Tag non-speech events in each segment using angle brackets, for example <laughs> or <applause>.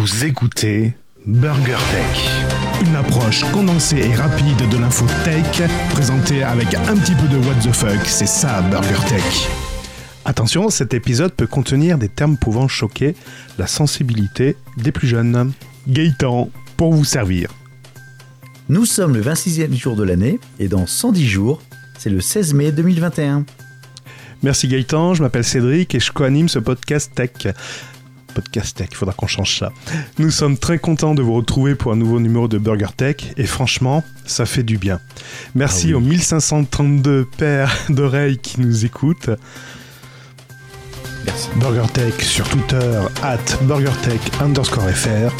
Vous écoutez Burger Tech, une approche condensée et rapide de l'info tech, présentée avec un petit peu de what the fuck, c'est ça Burger Tech. Attention, cet épisode peut contenir des termes pouvant choquer la sensibilité des plus jeunes. Gaëtan, pour vous servir. Nous sommes le 26e jour de l'année et dans 110 jours, c'est le 16 mai 2021. Merci Gaëtan, je m'appelle Cédric et je co-anime ce podcast tech. Podcast Tech, il faudra qu'on change ça. Nous sommes très contents de vous retrouver pour un nouveau numéro de Burger Tech et franchement, ça fait du bien. Merci Ah oui. aux 1532 paires <laughs> d'oreilles qui nous écoutent. Merci. Burger Tech sur Twitter, at BurgerTech underscore FR.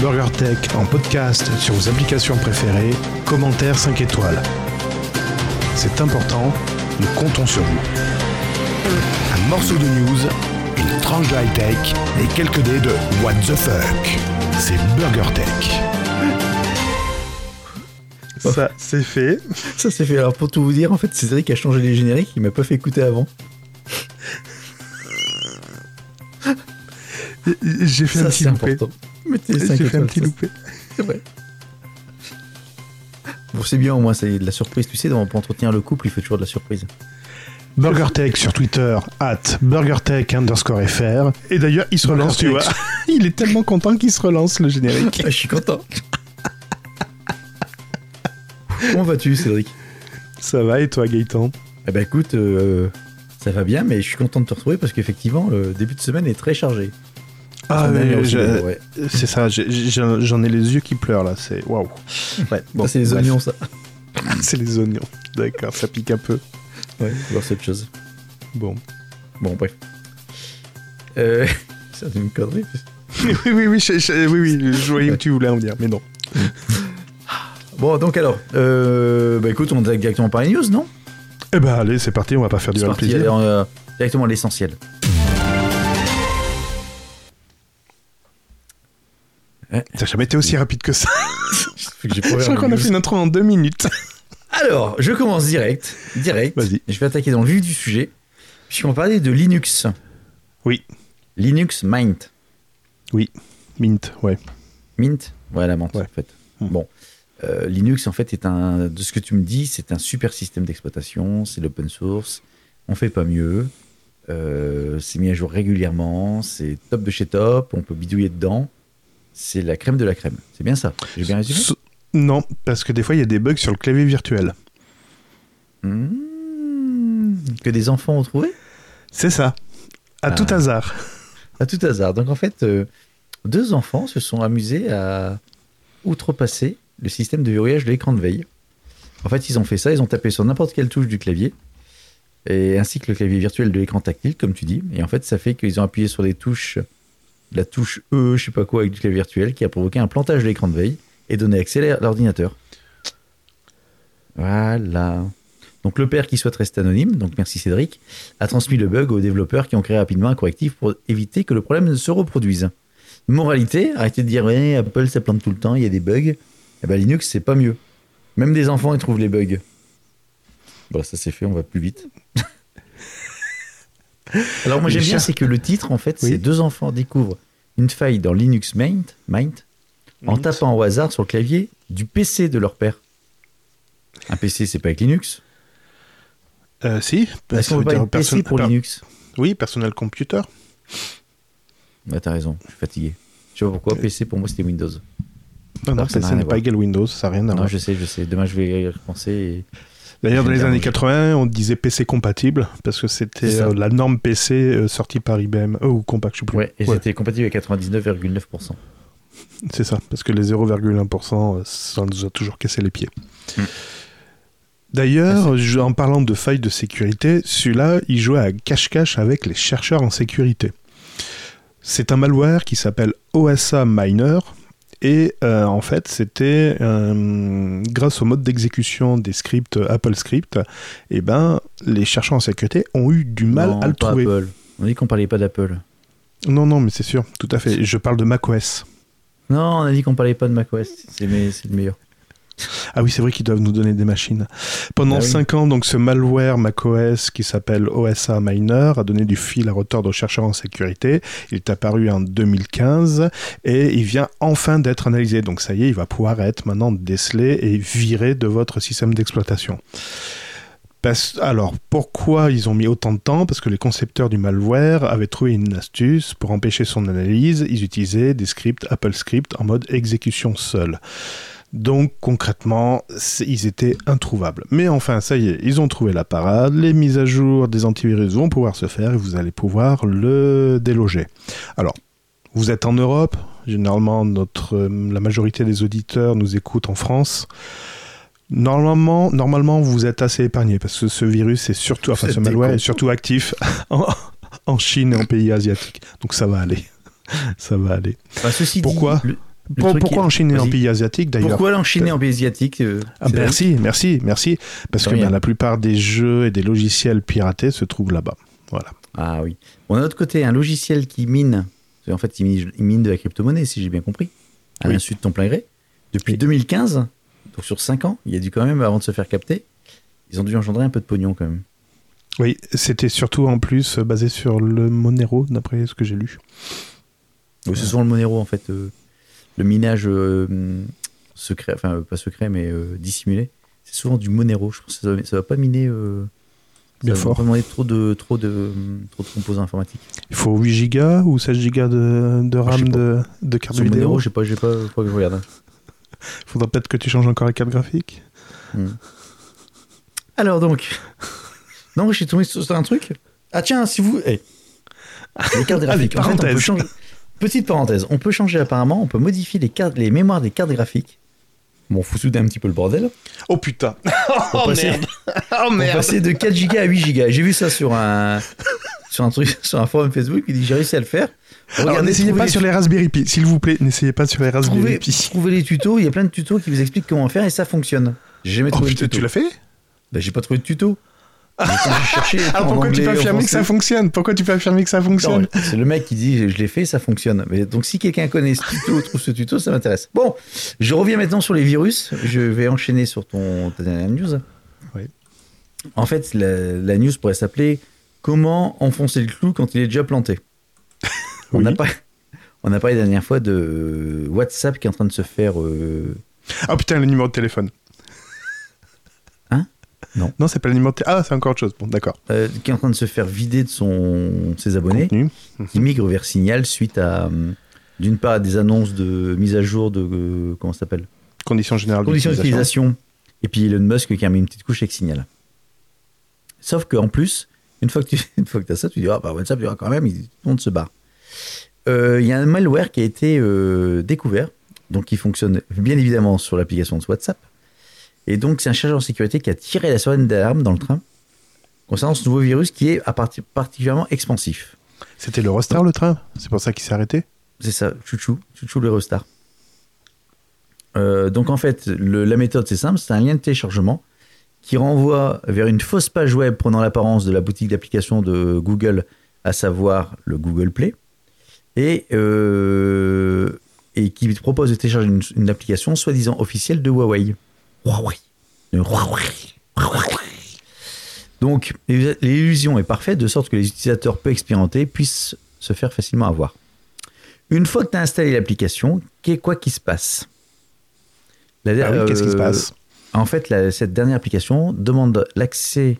Burger Tech en podcast sur vos applications préférées, commentaires 5 étoiles. C'est important, nous comptons sur vous. Un morceau de news, une tranche de high-tech et quelques dés de What the fuck. C'est Burger Tech. Ça, c'est fait. Ça c'est fait. Alors pour tout vous dire, en fait, Cédric a changé les génériques, il m'a pas fait écouter avant. <laughs> J'ai fait un Ça petit c'est loupé. J'ai fait un petit loupé. C'est vrai. Bon, c'est bien au moins, c'est de la surprise. Tu sais, dans- pour entretenir le couple, il faut toujours de la surprise. BurgerTech sur Twitter, at BurgerTech underscore FR. Et d'ailleurs, il se relance, tu vois. <laughs> Il est tellement content qu'il se relance le générique. Ah, je suis content. Comment vas-tu, Cédric? Ça va et toi, Gaëtan? Eh ben écoute, euh, ça va bien, mais je suis content de te retrouver parce qu'effectivement, le début de semaine est très chargé. Ah, ouais, c'est ça, j'en ai les yeux qui pleurent là, c'est waouh. Ouais, bon, Ça, c'est les oignons, ça. <laughs> C'est les oignons. D'accord, ça pique un peu. Ouais, voir cette chose. Bon. Bon, bref. Euh, c'est une connerie. oui, oui, oui, je, je- oui, oui, je voyais où tu voulais en venir, mais non. Bon, donc alors, euh, bah écoute, on attaque directement par les news, non? Eh ben allez, c'est parti, on va pas faire le parti, plaisir. alors, euh, directement à l'essentiel. T'as jamais été aussi rapide que ça. <laughs> Je crois qu'on a fait une intro en deux minutes. Alors, je commence direct. Direct. Vas-y. Je vais attaquer dans le vif du sujet. Puisqu'on parler de Linux. Oui. Linux Mint. Mint, ouais. Mint? Ouais, la menthe, Ouais. en fait. Hmm. Bon. Euh, Linux, en fait, est un. De ce que tu me dis, c'est un super système d'exploitation. C'est l'open source. On fait pas mieux. Euh, c'est mis à jour régulièrement. C'est top de chez top. On peut bidouiller dedans. C'est la crème de la crème. C'est bien ça? J'ai bien résumé? Non, parce que des fois, il y a des bugs sur le clavier virtuel. Hmm. Que des enfants ont trouvé C'est ça. À Ah. tout hasard. À tout hasard. Donc en fait, euh, deux enfants se sont amusés à outrepasser le système de verrouillage de l'écran de veille. En fait, ils ont fait ça, ils ont tapé sur n'importe quelle touche du clavier, et ainsi que le clavier virtuel de l'écran tactile, comme tu dis. Et en fait, ça fait qu'ils ont appuyé sur les touches, la touche E, je sais pas quoi, avec du clavier virtuel, qui a provoqué un plantage de l'écran de veille et donné accès à l'ordinateur. Voilà. Donc le père qui souhaite rester anonyme, donc merci Cédric, a transmis le bug aux développeurs qui ont créé rapidement un correctif pour éviter que le problème ne se reproduise. Moralité, arrêtez de dire ouais, Apple ça plante tout le temps, il y a des bugs. Eh ben, Linux c'est pas mieux. Même des enfants ils trouvent les bugs. Bon ça c'est fait, on va plus vite. <laughs> Alors moi j'aime bien c'est que le titre en fait Oui. c'est deux enfants découvrent une faille dans Linux Mint, Mint en tapant au hasard sur le clavier du PC de leur père. Un PC c'est pas avec Linux. Euh, si. Est-ce qu'on veut peut pas dire une PC pour Linux Oui, personnel computer. Ouais, t'as raison, je suis fatigué. Je sais pas pourquoi, PC pour moi c'était Windows. Non, non, n'a PC n'est à pas égal Windows, ça n'a rien à Non, voir. je sais, je sais. Demain je vais y repenser. et- D'ailleurs, dans les années moi, je- 80, on disait PC compatible parce que c'était euh, la norme PC euh, sortie par IBM euh, ou Compaq, je sais plus. Ouais, et Ouais, c'était compatible avec 99,9%. C'est ça, parce que les 0,1%, euh, ça nous a toujours cassé les pieds. Mm. D'ailleurs, je- en parlant de failles de sécurité, celui-là, il jouait à cache-cache avec les chercheurs en sécurité. C'est un malware qui s'appelle OSA Miner. Et euh, en fait, c'était euh, grâce au mode d'exécution des scripts Apple Script, et ben, les chercheurs en sécurité ont eu du mal Non, à le pas trouver. Apple. On dit qu'on parlait pas d'Apple. Non, non, mais c'est sûr, tout à fait. Je parle de macOS. Non, on a dit qu'on parlait pas de macOS. C'est le meilleur. Ah oui, c'est vrai qu'ils doivent nous donner des machines. Pendant Ah oui. 5 ans, donc ce malware macOS qui s'appelle OSA Miner a donné du fil à retordre aux chercheurs en sécurité. Il est apparu en 2015 et il vient enfin d'être analysé. Donc ça y est, il va pouvoir être maintenant décelé et viré de votre système d'exploitation. Alors, pourquoi ils ont mis autant de temps? Parce que les concepteurs du malware avaient trouvé une astuce pour empêcher son analyse. Ils utilisaient des scripts Apple Script en mode exécution seule. Donc concrètement, ils étaient introuvables. Mais enfin, ça y est, ils ont trouvé la parade. Les mises à jour des antivirus vont pouvoir se faire et vous allez pouvoir le déloger. Alors, vous êtes en Europe? Généralement, notre, la majorité des auditeurs nous écoutent en France. Normalement, normalement, vous êtes assez épargné parce que ce virus est surtout, enfin, ce malware est surtout actif <laughs> en, en Chine et en pays asiatiques. Donc ça va aller. <laughs> Ça va aller. Bah, ceci Pourquoi dit, le- Pour- pourquoi est- en Chine et en Vas-y. pays asiatiques d'ailleurs Pourquoi en Chine et en pays asiatiques euh, Ah, merci, merci, merci. Parce que ben, la plupart des jeux et des logiciels piratés se trouvent là-bas. Voilà. Ah oui. Bon, d'un autre côté, un logiciel qui mine, en fait, il mine, il mine de la crypto-monnaie, si j'ai bien compris, à Oui. l'insu de ton plein gré. Depuis Oui. 2015, donc sur 5 ans, il y a dû quand même, avant de se faire capter, ils ont dû engendrer un peu de pognon quand même. Oui, c'était surtout en plus basé sur le Monero, d'après ce que j'ai lu. Oui, C'est souvent le Monero, en fait, euh, le minage euh, secret, enfin, euh, pas secret, mais euh, dissimulé. C'est souvent du Monero. Je pense que ça ça va pas miner. Bien ça fort. pas demander trop de, trop, de, trop de composants informatiques. Il faut 8 gigas ou 16 gigas de, de Ah, RAM pas. de, de carte Sur vidéo. Monero, je sais pas, j'ai pas, faut que je regarde. Faudra peut-être que tu changes encore la carte graphique. Alors donc, non, je suis tombé sur un truc. Ah tiens, si vous, eh. les cartes Allez, graphiques. En fait, on peut parenthèse. changer- Petite parenthèse, on peut changer apparemment, on peut modifier les cartes, les mémoires des cartes graphiques. Bon, faut souder un petit peu le bordel. Oh putain Pour passer, <laughs> Oh pour passer de 4 Go à 8 Go. J'ai vu ça sur un sur un truc sur un forum Facebook. Il dit j'ai réussi à le faire. <laughs> Alors n'essayez pas les- sur les Raspberry Pi, s'il vous plaît, n'essayez pas sur les Raspberry trouvez, Pi. trouvez les tutos. Il y a plein de tutos qui vous expliquent comment faire et ça fonctionne. J'ai jamais Oh trouvé putain, de tuto. tu l'as fait? Ben, j'ai pas trouvé de tuto. Cherché Alors en pourquoi tu peux affirmer que ça fonctionne? Pourquoi tu peux affirmer que ça fonctionne? c'est le mec qui dit je l'ai fait, ça fonctionne. Mais donc si quelqu'un connaît ce tuto, trouve ce tuto, ça m'intéresse. Bon, je reviens maintenant sur les virus. Je vais enchaîner sur ton ta dernière news. Oui. En fait, la, la news pourrait s'appeler Comment enfoncer le clou quand il est déjà planté? On Oui. n'a pas. <laughs> On a parlé la dernière fois de WhatsApp qui est en train de se faire. euh, Ah putain, le numéro de téléphone. <laughs> Hein? Non. Non, c'est pas le numéro de téléphone. Ah, c'est encore autre chose. Bon, d'accord. euh, qui est en train de se faire vider de son ses abonnés. Contenu. qui migre vers Signal suite à d'une part à des annonces de mise à jour de euh, comment ça s'appelle? Conditions générales conditions d'utilisation. et puis Elon Musk qui a mis une petite couche avec Signal. Sauf qu'en plus, une fois que tu <laughs> une fois que as ça, tu dis ah bah WhatsApp, quand même, il- tout le monde se barre. Euh, Il y a un malware qui a été euh, découvert, donc qui fonctionne bien évidemment sur l'application de WhatsApp. Et donc c'est un chercheur en sécurité qui a tiré la sirène d'alarme dans le train concernant ce nouveau virus qui est particulièrement expansif. C'était le Roster, le train? C'est pour ça qu'il s'est arrêté? C'est ça, chouchou, chouchou le Eurostar. Euh, donc en fait, le- la méthode c'est simple, c'est un lien de téléchargement qui renvoie vers une fausse page web prenant l'apparence de la boutique d'application de Google, à savoir le Google Play, et, euh, et qui propose de télécharger une, une application soi-disant officielle de Huawei. Huawei. De Huawei. Huawei. Donc l'illusion est parfaite de sorte que les utilisateurs peu expérimentés puissent se faire facilement avoir. Une fois que tu as installé l'application, qu'est- quoi qui se passe? La- Ah oui, qu'est-ce qui se euh, passe? En fait, la- cette dernière application demande l'accès,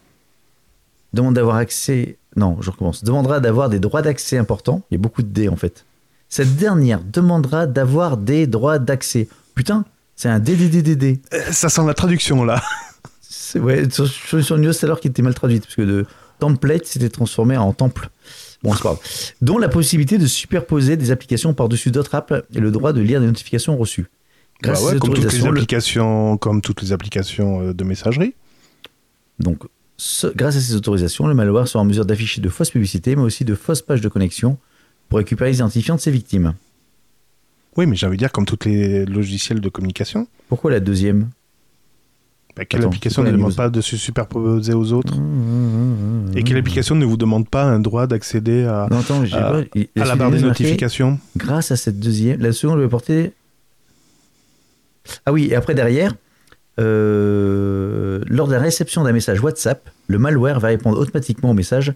demande d'avoir accès. Non, je recommence. Demandera d'avoir des droits d'accès importants. Il y a beaucoup de D en fait. Cette dernière demandera d'avoir des droits d'accès. Putain, c'est un DDDDD. Euh, Ça sent la traduction, là. <laughs> C'est- Ouais, sur, sur une news tout à l'heure qui était mal traduite, parce que de template s'était transformé en temple. Bon, c'est pas grave. Dont la possibilité de superposer des applications par-dessus d'autres apps et le droit de lire des notifications reçues. Grâce Bah ouais, à comme toutes les le- applications, comme toutes les applications euh, de messagerie. Donc, ce- grâce à ces autorisations, le malware sera en mesure d'afficher de fausses publicités, mais aussi de fausses pages de connexion pour récupérer les identifiants de ses victimes. Oui, mais j'ai envie de dire comme tous les logiciels de communication. Pourquoi la deuxième? Bah, quelle Attends, application ne demande pas de se superposer aux autres? Mmh. Et quelle application ne vous demande pas un droit d'accéder à, Non, attends, j'ai à- pas. il- à la barre des notifications Grâce à cette deuxième, la seconde va porter. Ah oui, et après derrière, euh, lors de la réception d'un message WhatsApp, le malware va répondre automatiquement au message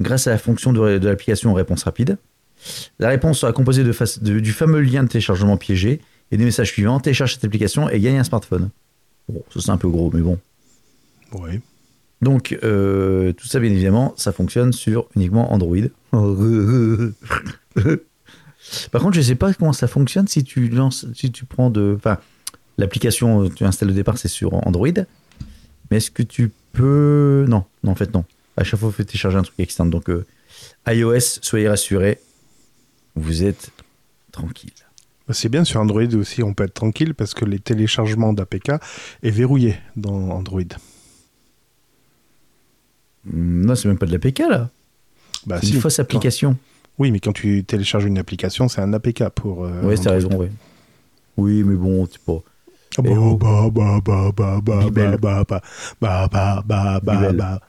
grâce à la fonction de, de l'application réponse rapide. La réponse sera composée de du fameux lien de téléchargement piégé et des messages suivants télécharge cette application et gagne un smartphone. Bon, ça c'est un peu gros, mais bon. Oui. Donc, euh, tout ça, bien évidemment, ça fonctionne sur uniquement Android. <laughs> Par contre, je sais pas comment ça fonctionne si tu lances, si tu prends de, enfin, l'application euh, tu installes au départ, c'est sur Android. Mais est-ce que tu peux, non, non, en fait, non. À chaque fois, il faut télécharger un truc externe. Donc, euh, iOS, soyez rassurés, vous êtes tranquille. Bah, C'est bien sur Android aussi, on peut être tranquille parce que les téléchargements d'APK est verrouillé dans Android. Hum, Non, c'est même pas de l'APK là. Bah, c'est si, une fausse quand- application. Oui, mais quand tu télécharges une application, c'est un APK pour. euh, t'as Android. raison, ouais. Oui, mais bon, c'est pas. Ah bah, Eh oh. bah, bah, bah, bah, bah, bah, bah, bah, bah, bah, bah, bah.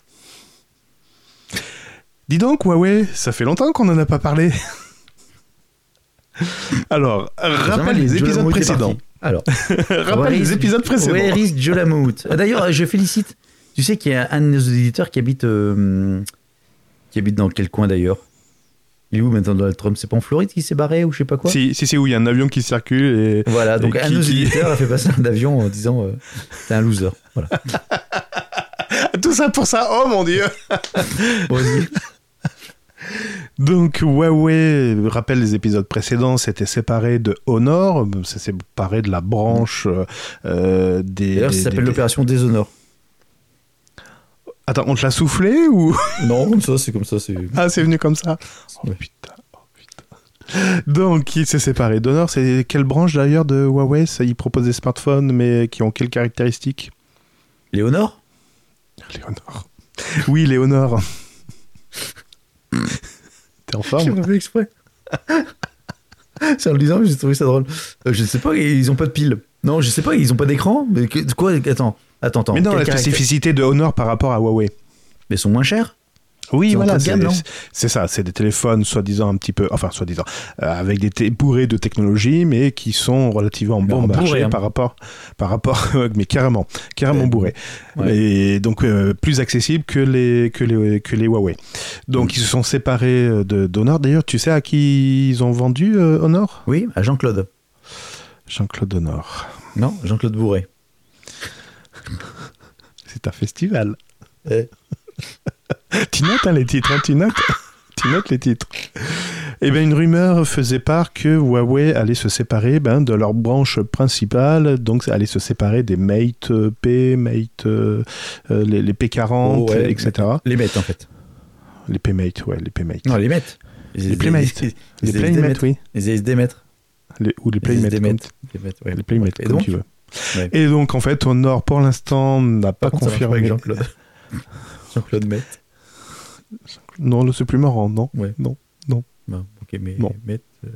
Dis donc, Huawei, ça fait longtemps qu'on n'en a pas parlé. Alors, rappelle les épisodes précédents. Alors, rappelle les épisodes précédents. Where is Jolamouth Ah, D'ailleurs, je félicite. Tu sais qu'il y a un de nos éditeurs qui habite, euh, qui habite dans quel coin d'ailleurs Il est où maintenant Donald Trump? C'est pas en Floride qui s'est barré ou je sais pas quoi? Si, si, si, où il y a un avion qui circule et. Voilà, donc Et un de nos qui- éditeurs a fait passer un avion en disant euh, t'es un loser. Voilà. <laughs> Tout ça pour ça, oh mon dieu <laughs> Bon. Donc Huawei, rappelle les épisodes précédents, c'était séparé de Honor, c'est séparé de la branche euh, des... D'ailleurs, ça s'appelle l'opération Déshonor. Attends, on te l'a soufflé ou... <laughs> Non, comme ça, c'est comme ça. c'est Ah, c'est venu comme ça Oh putain, oh putain. Donc, il s'est séparé d'Honor, c'est quelle branche d'ailleurs de Huawei? Ça, Ils proposent des smartphones, mais qui ont quelles caractéristiques? Léonore? Les Honor. Oui, les Honor. T'es en forme? Pas fait exprès. <laughs> C'est en le disant, j'ai trouvé ça drôle. Euh, je sais pas, ils ont pas de pile. Non, je sais pas, ils ont pas d'écran. Mais que- quoi Attends, attends, attends. Mais non, la spécificité de Honor par rapport à Huawei. Mais ils sont moins chers. Oui, voilà, entrée de gamme, c'est non c'est ça, c'est des téléphones soi-disant un petit peu, enfin soi-disant, euh, avec des té- bourrés de technologie, mais qui sont relativement bon Alors, marché bourrés, hein. par rapport, par rapport, <laughs> mais carrément, carrément Ouais. bourrés, Ouais. et donc euh, plus accessibles que les que les que les Huawei. Donc Mm. ils se sont séparés euh, de d'Honor. D'ailleurs, tu sais à qui ils ont vendu euh, Honor? Oui, à Jean-Claude. Jean-Claude Honor. Non, Jean-Claude Bourré. <laughs> C'est un festival. Eh. <laughs> tu notes hein, les titres, hein, tu notes <laughs> Tu notes les titres. Eh bien, une rumeur faisait part que Huawei allait se séparer ben, de leur branche principale, donc allait se séparer des Mate P, Mate, euh, euh, les, les P40, Oh, ouais, etc. Les Mate, en fait. Les P-Mate, ouais, les P-Mate. Non, les Mate. Les Playmate. Les, les Playmate, Mate. oui. Les SD Mate. Les- ou les Les Playmate, SD comme, Mate. Les Mate, ouais. les Playmate, Et comme donc tu veux. Ouais. Et donc, en fait, Honor, pour l'instant, n'a pas contre, confirmé. avec Jean-Claude. <laughs> Jean-Claude Mate. Non, c'est plus marrant, non Ouais. Non. Bon, ok, mais Non. Mate. euh,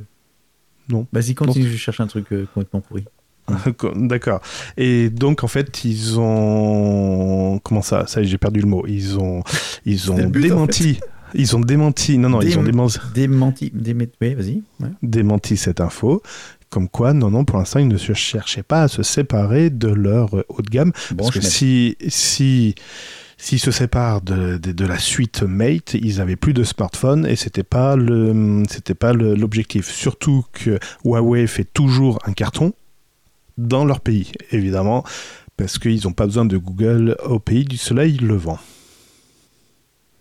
Non. Vas-y, continue, je cherche un truc euh, complètement pourri. <laughs> D'accord. Et donc en fait, ils ont comment ça j'ai perdu le mot. Ils ont ils ont en démenti. Ils ont démenti. Non non, ils ont Dém- démenti, Démenti. Démenti. Oui, vas-y. Ouais. démenti cette info. Comme quoi, non non, pour l'instant, ils ne se cherchaient pas à se séparer de leur haut de gamme. Parce que si si s'ils se séparent de, de, de la suite Mate, ils avaient plus de smartphone et c'était pas le c'était pas l'objectif. Surtout que Huawei fait toujours un carton dans leur pays, évidemment, parce qu'ils n'ont pas besoin de Google au pays du soleil levant.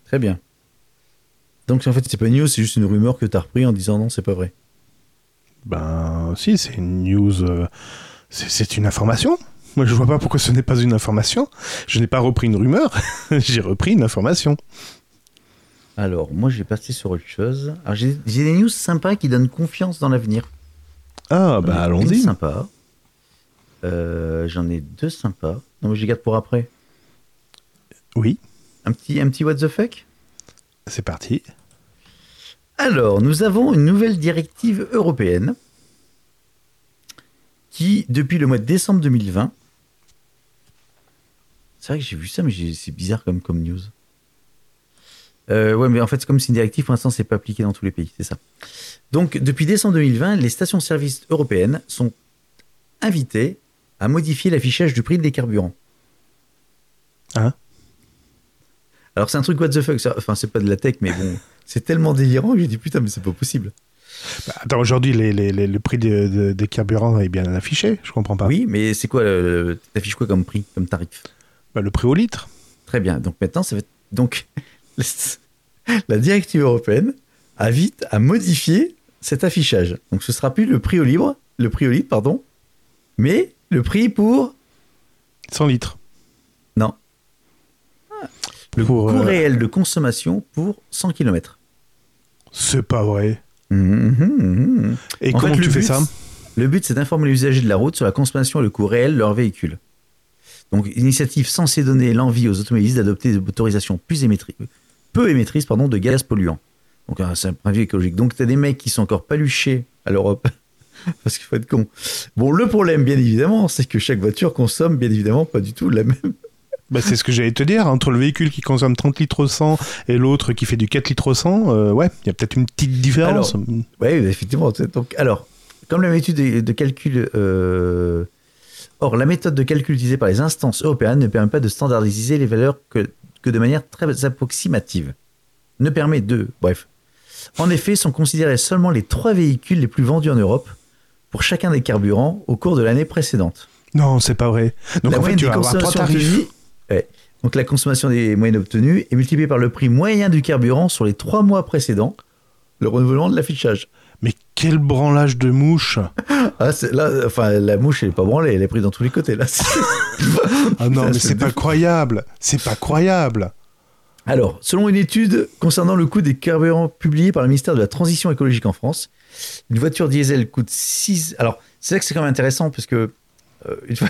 Très bien. Donc, en fait, c'est pas une news, c'est juste une rumeur que t'as repris en disant non, c'est pas vrai. Ben si, c'est une news, euh, c'est une information. Moi, je vois pas pourquoi ce n'est pas une information. Je n'ai pas repris une rumeur, <laughs> j'ai repris une information. Alors, moi, je vais passer sur autre chose. Alors, j'ai j'ai des news sympas qui donnent confiance dans l'avenir. Ah, bah allons-y. sympa. Euh, J'en ai deux sympas. Non, mais je les garde pour après. Oui, Un petit, un petit what the fuck? C'est parti. Alors, nous avons une nouvelle directive européenne qui, depuis le mois de décembre 2020, c'est vrai que j'ai vu ça, mais c'est bizarre comme, comme news. Euh, ouais, mais en fait, c'est comme c'est une directive, pour l'instant, c'est pas appliqué dans tous les pays, c'est ça. Donc, depuis décembre 2020, les stations-service européennes sont invitées à modifier l'affichage du prix des carburants. Hein Alors c'est un truc what the fuck, ça- enfin c'est pas de la tech, mais bon, <laughs> c'est tellement délirant que j'ai dit putain, mais c'est pas possible. Bah, attends, aujourd'hui, les, les- les- le prix de- de- des carburants est bien affiché. Je comprends pas. Oui, mais c'est quoi, le- t'affiches quoi comme prix, comme tarif? Bah, le prix au litre. Très bien, donc maintenant ça va être. Donc <laughs> la directive européenne invite à modifier cet affichage. Donc ce sera plus le prix au libre, le prix au litre, pardon, mais le prix pour 100 litres. Non. Le Pour, coût euh, réel de consommation pour 100 km. C'est pas vrai. Mhm, Et En comment fait, tu fais but, ça Le but, c'est d'informer les usagers de la route sur la consommation et le coût réel de leur véhicule. Donc, initiative censée donner l'envie aux automobilistes d'adopter des motorisations plus peu émettrices pardon, de gaz polluants. Donc, c'est un point de vue écologique. Donc, tu as des mecs qui sont encore paluchés à l'Europe. <laughs> Parce qu'il faut être con. Bon, le problème, bien évidemment, c'est que chaque voiture consomme, bien évidemment, pas du tout la même. Bah, c'est ce que j'allais te dire. Entre le véhicule qui consomme 30 litres au 100 et l'autre qui fait du 4 litres au 100, euh, ouais, il y a peut-être une petite différence. Oui, effectivement. Donc, alors, comme la méthode de, de calcul. euh, Or, la méthode de calcul utilisée par les instances européennes ne permet pas de standardiser les valeurs que, que de manière très approximative. Ne permet de. Bref. En effet, sont considérés seulement les trois véhicules les plus vendus en Europe pour chacun des carburants au cours de l'année précédente. Non, c'est pas vrai. Donc la en fait, tu vas avoir trois tarifs. Ouais. Donc la consommation des moyennes obtenues est multipliée par le prix moyen du carburant sur les trois mois précédents, le renouvellement de l'affichage. Mais quel branlage de mouche <laughs> Ah, c'est- là, enfin, la mouche, elle est pas branlée, elle est prise dans tous les côtés. Là, <laughs> c'est- Ah non, mais c'est de pas croyable. C'est pas croyable. Alors, selon une étude concernant le coût des carburants publiée par le ministère de la Transition écologique en France, une voiture diesel coûte 6. Alors, c'est là que c'est quand même intéressant parce que. Euh, une fois,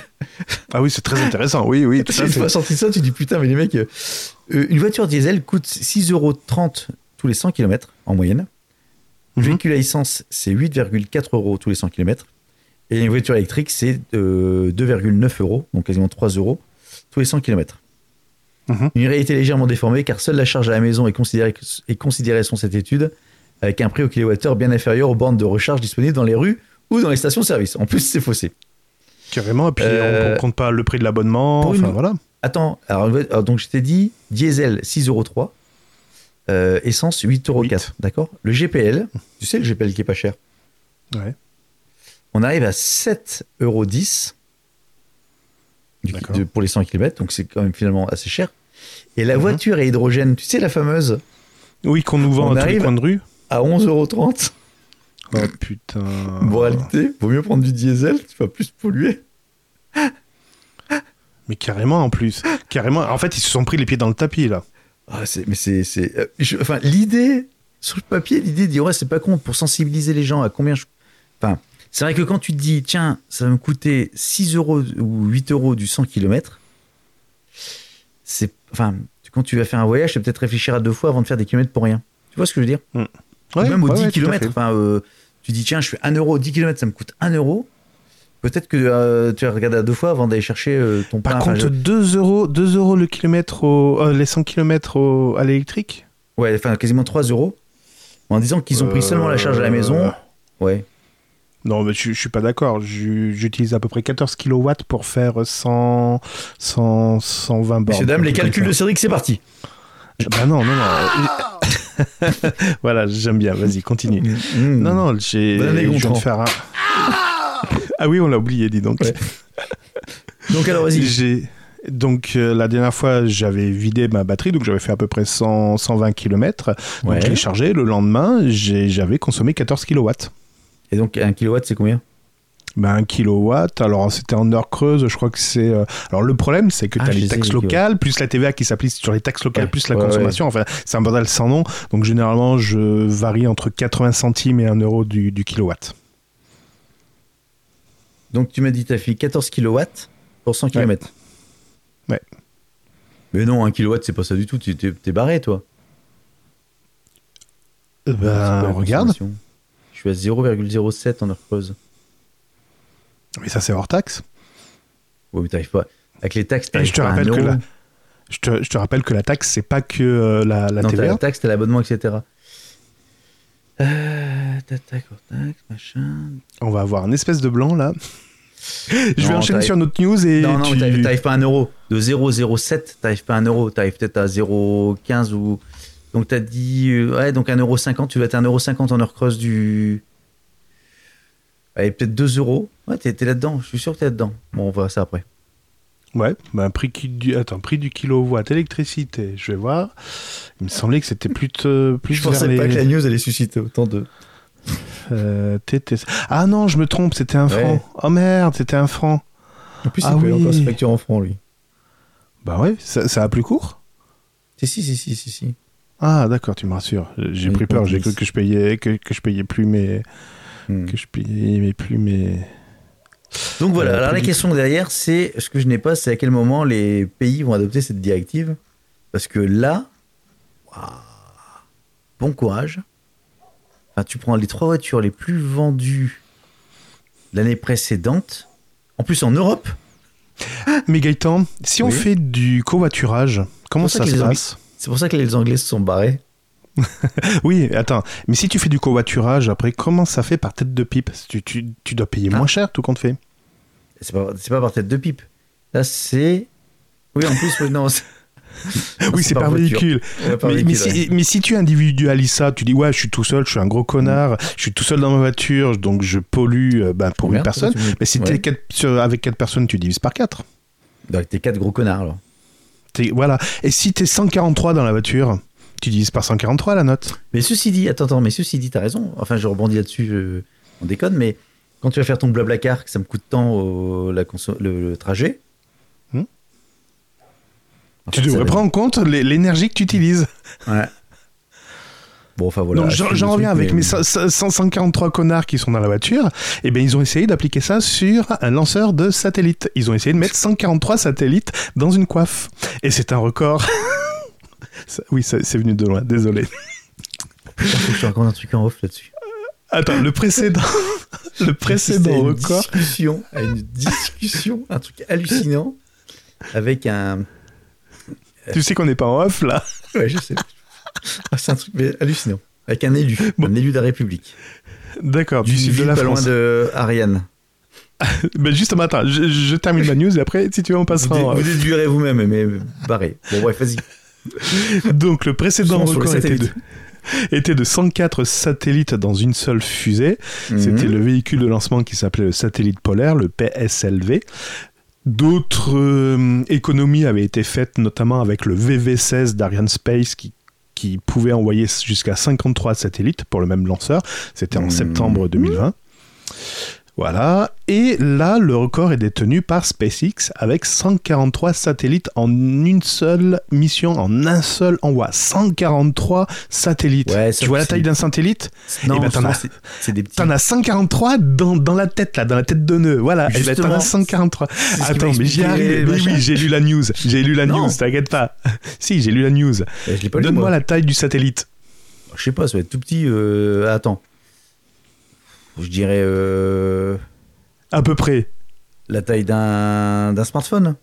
Ah oui, c'est très intéressant. Oui, oui, <laughs> tout une fois sorti ça, tu dis putain, mais les mecs. euh, euh, une voiture diesel coûte 6,30 euros tous les 100 km en moyenne. Le Mhm. véhicule à essence, c'est 8,4 euros tous les 100 km. Et une voiture électrique, c'est euh, 2,9 euros, donc quasiment 3 euros tous les 100 km. Mhm. Une réalité légèrement déformée, car seule la charge à la maison est considérée, est considérée selon cette étude, avec un prix au kilowattheure bien inférieur aux bornes de recharge disponibles dans les rues ou dans les stations-service. En plus, c'est faussé. Carrément. Et puis, Euh, on compte pas le prix de l'abonnement. une- Enfin, voilà. Attends, alors, alors, donc je t'ai dit diesel 6,3 euros, euh, essence 8,4 euros, Huit. d'accord? Le GPL, tu sais le GPL qui est pas cher, Ouais. on arrive à 7,10 euros du- D'accord. de- pour les 100 km, donc c'est quand même finalement assez cher. Et la Mhm. voiture à hydrogène, tu sais la fameuse, Oui, qu'on nous vend On à tous les coins de rue. à 11,30 euros. Oh putain. Moralité, vaut mieux prendre du diesel, tu vas plus polluer. Mais carrément en plus. Carrément. En fait, ils se sont pris les pieds dans le tapis là. Ah, c'est, mais c'est, c'est, euh, je- enfin, l'idée sur le papier, l'idée de dire ouais, c'est pas con pour sensibiliser les gens à combien. Je, enfin, c'est vrai que quand tu te dis tiens, ça va me coûter 6 euros ou 8 euros du 100 km, c'est, enfin, quand tu vas faire un voyage, tu vas peut-être réfléchir à deux fois avant de faire des kilomètres pour rien. Tu vois ce que je veux dire? Ouais, Même aux ouais, 10 ouais, tout à km, enfin, euh, tu dis tiens, je fais 1 euro, 10 km, ça me coûte 1 euro. Peut-être que euh, tu vas regarder à deux fois avant d'aller chercher euh, ton Par pain. Enfin, contre, je- 2 euros, 2 euros le kilomètre au, les 100 km au, à l'électrique? Ouais, enfin quasiment 3 euros. En disant qu'ils ont pris seulement la charge à la maison. Ouais. Non, mais je, je suis pas d'accord. Ju- J'utilise à peu près 14 kW pour faire 100, 100 120 bornes. Messieurs, dames, les calculs de. Cédric, c'est parti. Bah non, non, non. <laughs> <laughs> voilà, j'aime bien. Vas-y, continue. Mmh. Non, non, j'ai. Bonne année, je viens de faire un. ah oui, on l'a oublié, dis donc. Ouais. <laughs> Donc alors, vas-y. J'ai donc euh, la dernière fois j'avais vidé ma batterie donc j'avais fait à peu près 100, 120 km donc Ouais. je l'ai chargé le lendemain j'ai- j'avais consommé 14 kW Et donc, un kilowatt, c'est combien? Ben, 1 kW alors c'était en heure creuse je crois que c'est euh, alors le problème c'est que Ah, tu as je les taxes les locales plus la TVA qui s'applique sur les taxes locales Ouais. plus la Ouais, consommation enfin c'est un bordel sans nom donc généralement je varie entre 80 centimes et 1 euro du, du kilowatt Donc, tu m'as dit, tu as fait 14 kilowatts pour 100 km. Ouais. Mais non, un kilowatt, c'est pas ça du tout. Tu t'es t'es barré, toi. ben C'est quoi la regarde consommation Je suis à 0,07 en heure creuse. Mais ça c'est hors taxe Ouais, mais t'arrives pas. Avec les taxes, t'arrives pas à rappelle que euro. la- je te, je te rappelle que la taxe c'est pas que euh, la, la non, TVA la taxe, t'as l'abonnement, etc. Euh, tac, machin. On va avoir un espèce de blanc là. <laughs> Je vais enchaîner sur notre news et Non, non, tu... t'arrives pas à un euro. De 0,07, t'arrives pas à un euro. T'arrives peut-être à 0,15 ou. Donc t'as dit. euh, Ouais, donc 1,50€. Tu vas être à 1,50€ en heure creuse du. Allez, peut-être 2 euros. Ouais, t'es là-dedans. Je suis sûr que t'es là-dedans. Bon, on verra ça après. Ouais, bah, prix, qui- du... Attends, prix du kilowatt, électricité, je vais voir. Il me semblait que c'était plus, de- plus Je pensais les... pas que la news allait susciter autant de. euh. Ah non, je me trompe, c'était un Ouais. franc. Oh merde, c'était un franc. En plus, Ah il paye oui. encore ses factures en francs, lui. Bah ouais, ça, ça a plus court? Si, si, si, si, si. si. Ah d'accord, tu me rassures. J'ai Oui, pris peur, j'ai cru que je payais que, que je payais plus mes Hmm. que je payais mais plus mes Donc voilà, Euh, alors la question derrière, c'est ce que je n'ai pas, c'est à quel moment les pays vont adopter cette directive. Parce que là, bon courage. Enfin, tu prends les trois voitures les plus vendues l'année précédente, en plus en Europe. Mais Gaëtan, si on fait du covoiturage, comment ça ça se passe? C'est pour ça que les Anglais se sont barrés. <laughs> Oui, attends, mais si tu fais du covoiturage, après, comment ça fait par tête de pipe? Tu, tu, tu dois payer Ah. moins cher, tout compte fait. C'est pas, c'est pas par tête de pipe. Là, c'est. Oui, en plus, non. <laughs> oui, c'est par, voiture. véhicule. Ouais, par Mais, mais véhicule, ouais. si, mais si tu individualises ça, tu dis ouais, je suis tout seul, je suis un gros connard, je suis tout seul dans ma voiture, donc je pollue euh, ben, pour une Merde, personne. tu me- Mais si Ouais. t'es quatre- sur- avec quatre personnes, tu divises par quatre. Donc, t'es quatre gros connards, alors. Voilà. Et si t'es 143 dans la voiture, tu divises par 143 la note. Mais ceci dit, attends, attends, mais ceci dit, t'as raison. Enfin, je rebondis là-dessus, je- on déconne, mais quand tu vas faire ton blabla car, que ça me coûte tant au- la conso- le, le trajet. Hmm. en Tu fait, devrais prendre en compte l'é- l'énergie que tu utilises. Ouais. Bon, enfin voilà. Donc j'en reviens avec mais- mes 100 143 connards qui sont dans la voiture. Et ben ils ont essayé d'appliquer ça sur un lanceur de satellites. Ils ont essayé de mettre 143 satellites dans une coiffe. Et c'est un record. <laughs> Ça- oui, c'est venu de loin, désolé. Putain, faut que je te raconte un truc en off là-dessus. Attends, le précédent, <laughs> le précédent une record. discussion, à une discussion, un truc hallucinant avec un. Tu sais qu'on n'est pas en off là. Ouais, je sais. Ah, c'est un truc mais hallucinant. Avec un élu, Bon. un élu de la République. D'accord, du sud de la pas loin de Ariane. <laughs> Ben justement, attends, je, je termine ma news et après, si tu veux, on Vous, passera dé- en vous déduirez vous-même, mais barré. Bon, bref, vas-y. <laughs> Donc le précédent record était de, satellites. était de 104 satellites dans une seule fusée. C'était Mhm. le véhicule de lancement qui s'appelait le satellite polaire, le PSLV. D'autres euh, économies avaient été faites, notamment avec le VV-16 d'Ariane Space qui, qui pouvait envoyer jusqu'à 53 satellites pour le même lanceur. C'était en Mhm. septembre 2020. Voilà. Et là, le record est détenu par SpaceX avec 143 satellites en une seule mission, en un seul envoi. 143 satellites. Ouais, tu vois la taille d'un satellite? Non, Eh ben, t'en as- c'est- c'est des petits. T'en as 143 dans, dans la tête, là, dans la tête de nœud. Voilà, et ben, t'en as 143. ce qui Attends, m'a mais j'y arrive. Machin. oui, j'ai lu la news. J'ai lu la Non. news, t'inquiète pas. <laughs> si, j'ai lu la news. Lu, Donne-moi moi. la taille du satellite. Je sais pas, ça va être tout petit. euh, Attends. Je dirais euh, À peu près. la taille d'un d'un smartphone.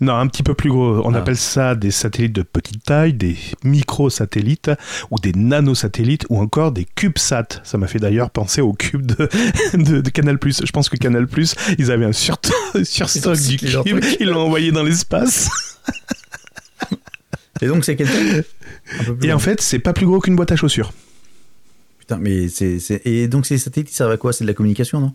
Non, un petit peu plus gros. On Ah. appelle ça des satellites de petite taille, des microsatellites, ou des nanosatellites, ou encore des CubeSat. Ça m'a fait d'ailleurs penser aux cubes de, <laughs> de, de Canal+. Je pense que Canal+, ils avaient un sur- <laughs> surstock du cube, ils l'ont envoyé dans l'espace. Et donc, c'est plus Et en fait, c'est pas plus gros qu'une boîte à chaussures. Putain, mais c'est. Et donc, ces satellites, ils servent à quoi? C'est de la communication, non?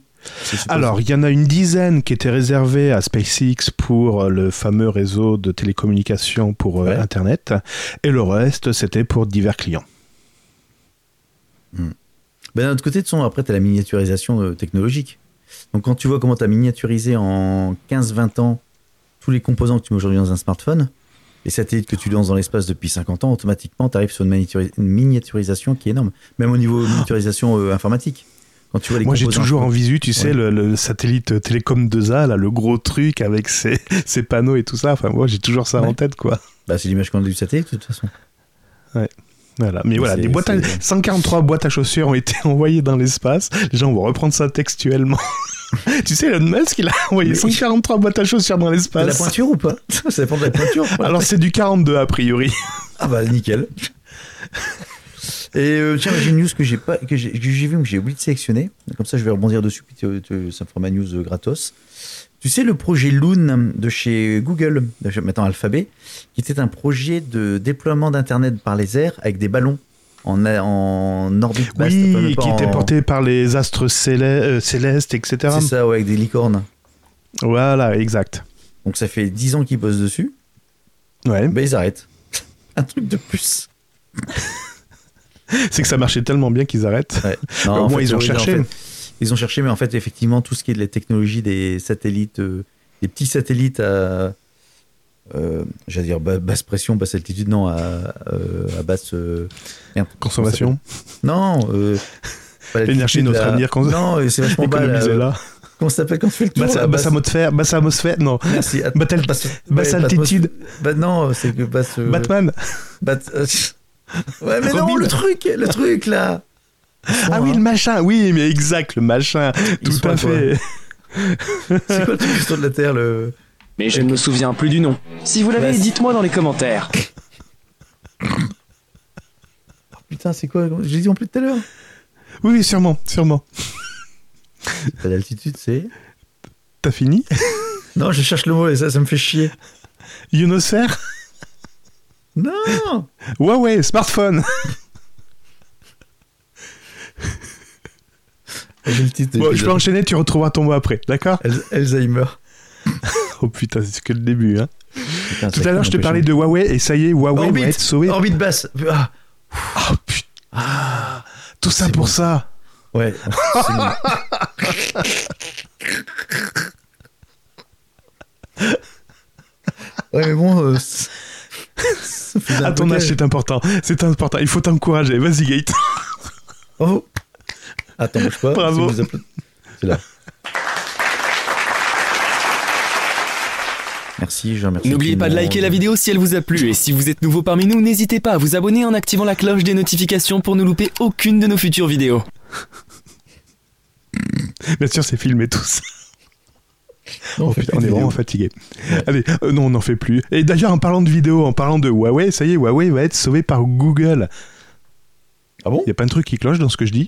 Alors, il y en a une dizaine qui étaient réservées à SpaceX pour euh, le fameux réseau de télécommunications pour euh, Ouais. Internet, et le reste, c'était pour divers clients. Ben, d'un autre côté, de façon, après, tu as la miniaturisation euh, technologique. Donc, quand tu vois comment tu as miniaturisé en 15-20 ans tous les composants que tu mets aujourd'hui dans un smartphone, les satellites que tu lances dans l'espace depuis 50 ans, automatiquement, tu arrives sur une, miniaturi- une miniaturisation qui est énorme. Même au niveau <gasps> miniaturisation euh, informatique. Quand tu vois les Moi, j'ai toujours en visu, tu sais, Ouais. le, le satellite Télécom 2A, là, le gros truc avec ses, <laughs> ses panneaux et tout ça. Enfin, moi, j'ai toujours ça en Ouais. tête, quoi. Bah, c'est l'image qu'on a du satellite, de toute façon. Voilà. Mais voilà, des boîtes à- c'est- 143 boîtes à chaussures ont été <laughs> envoyées dans l'espace. Les gens vont reprendre ça textuellement. <laughs> <laughs> tu sais, Elon Musk, il a envoyé Mais- 143 boîtes à chaussures dans de la l'espace. pointure ou pas <laughs> Ça dépend de la pointure. Alors, c'est du 42 a priori. <laughs> Ah bah nickel. Et euh, tiens, j'ai une news que j'ai pas, que j'ai vu, mais j'ai oublié de sélectionner. Comme ça, je vais rebondir dessus, puis ça me fera ma news euh, gratos. Tu sais, le projet Loon de chez Google, de chez- maintenant Alphabet, qui était un projet de déploiement d'Internet par les airs avec des ballons en, en orbite basse. Oui, qui était porté par les astres euh, célestes, etc. C'est ça, ouais, avec des licornes. Voilà, exact. Donc ça fait 10 ans qu'ils bossent dessus. Ouais. Ben ils arrêtent. <laughs> un truc de plus. <laughs> C'est que ça marchait tellement bien qu'ils arrêtent. Ouais. <laughs> Au moins, fait, ils ont oui, en cherché. fait, ils ont cherché, mais en fait, effectivement, tout ce qui est de la technologie des satellites, euh, des petits satellites à, euh, j'allais dire ba- basse pression, basse altitude, non, à, euh, à basse euh, merde, Consommation. non, euh, <laughs> pas l'altitude, Énergie, notre avenir, cons- Non, c'est vachement bas. là, là. Comment ça s'appelle quand tu fais le tour Basse, basse atmosphère, basse atmosphère, non. Merci. at- Basse altitude. Bah non, c'est que basse. Batman. <laughs> ouais, mais non, Robin. le truc, le truc là. Ah oui, le machin. Oui, mais exact, le machin. Ils Tout à fait. C'est quoi le truc autour de la Terre le... Mais je ne me souviens plus du nom. Si vous l'avez, dites-moi dans les commentaires. <coughs> Putain, c'est quoi J'ai dit en plus tout à l'heure. Oui, oui, sûrement, sûrement. Pas d'altitude, c'est. T'as fini? <laughs> Non, je cherche le mot et ça, ça me fait chier. Ionosphère Non <laughs> Huawei, smartphone. J'ai le titre. Bon, je peux enchaîner, tu retrouveras ton mot après, d'accord? Al- Alzheimer. Oh putain, c'est que le début. Hein. Putain, Tout à l'heure, je te parlais de Huawei et ça y est, Huawei Orbite. va être sauvé. Orbite basse. Ah, Oh putain. Tout ça pour bon. ça. ouais. <laughs> ouais, mais bon. euh, À ton âge, c'est important. C'est important. Il faut t'encourager. Vas-y, Gate. Bravo. Attends, bouge pas. Bravo. C'est là. Merci, je remercie. N'oubliez pas de liker la vidéo si elle vous a plu et si vous êtes nouveau parmi nous, n'hésitez pas à vous abonner en activant la cloche des notifications pour ne louper aucune de nos futures vidéos. <laughs> Bien sûr, c'est filmé tous. Non, Oh putain, on est vraiment fatigué. Allez, euh, non, on n'en fait plus. Et d'ailleurs, en parlant de vidéo, en parlant de Huawei, ça y est, Huawei va être sauvé par Google. Ah bon Il y a pas un truc qui cloche dans ce que je dis.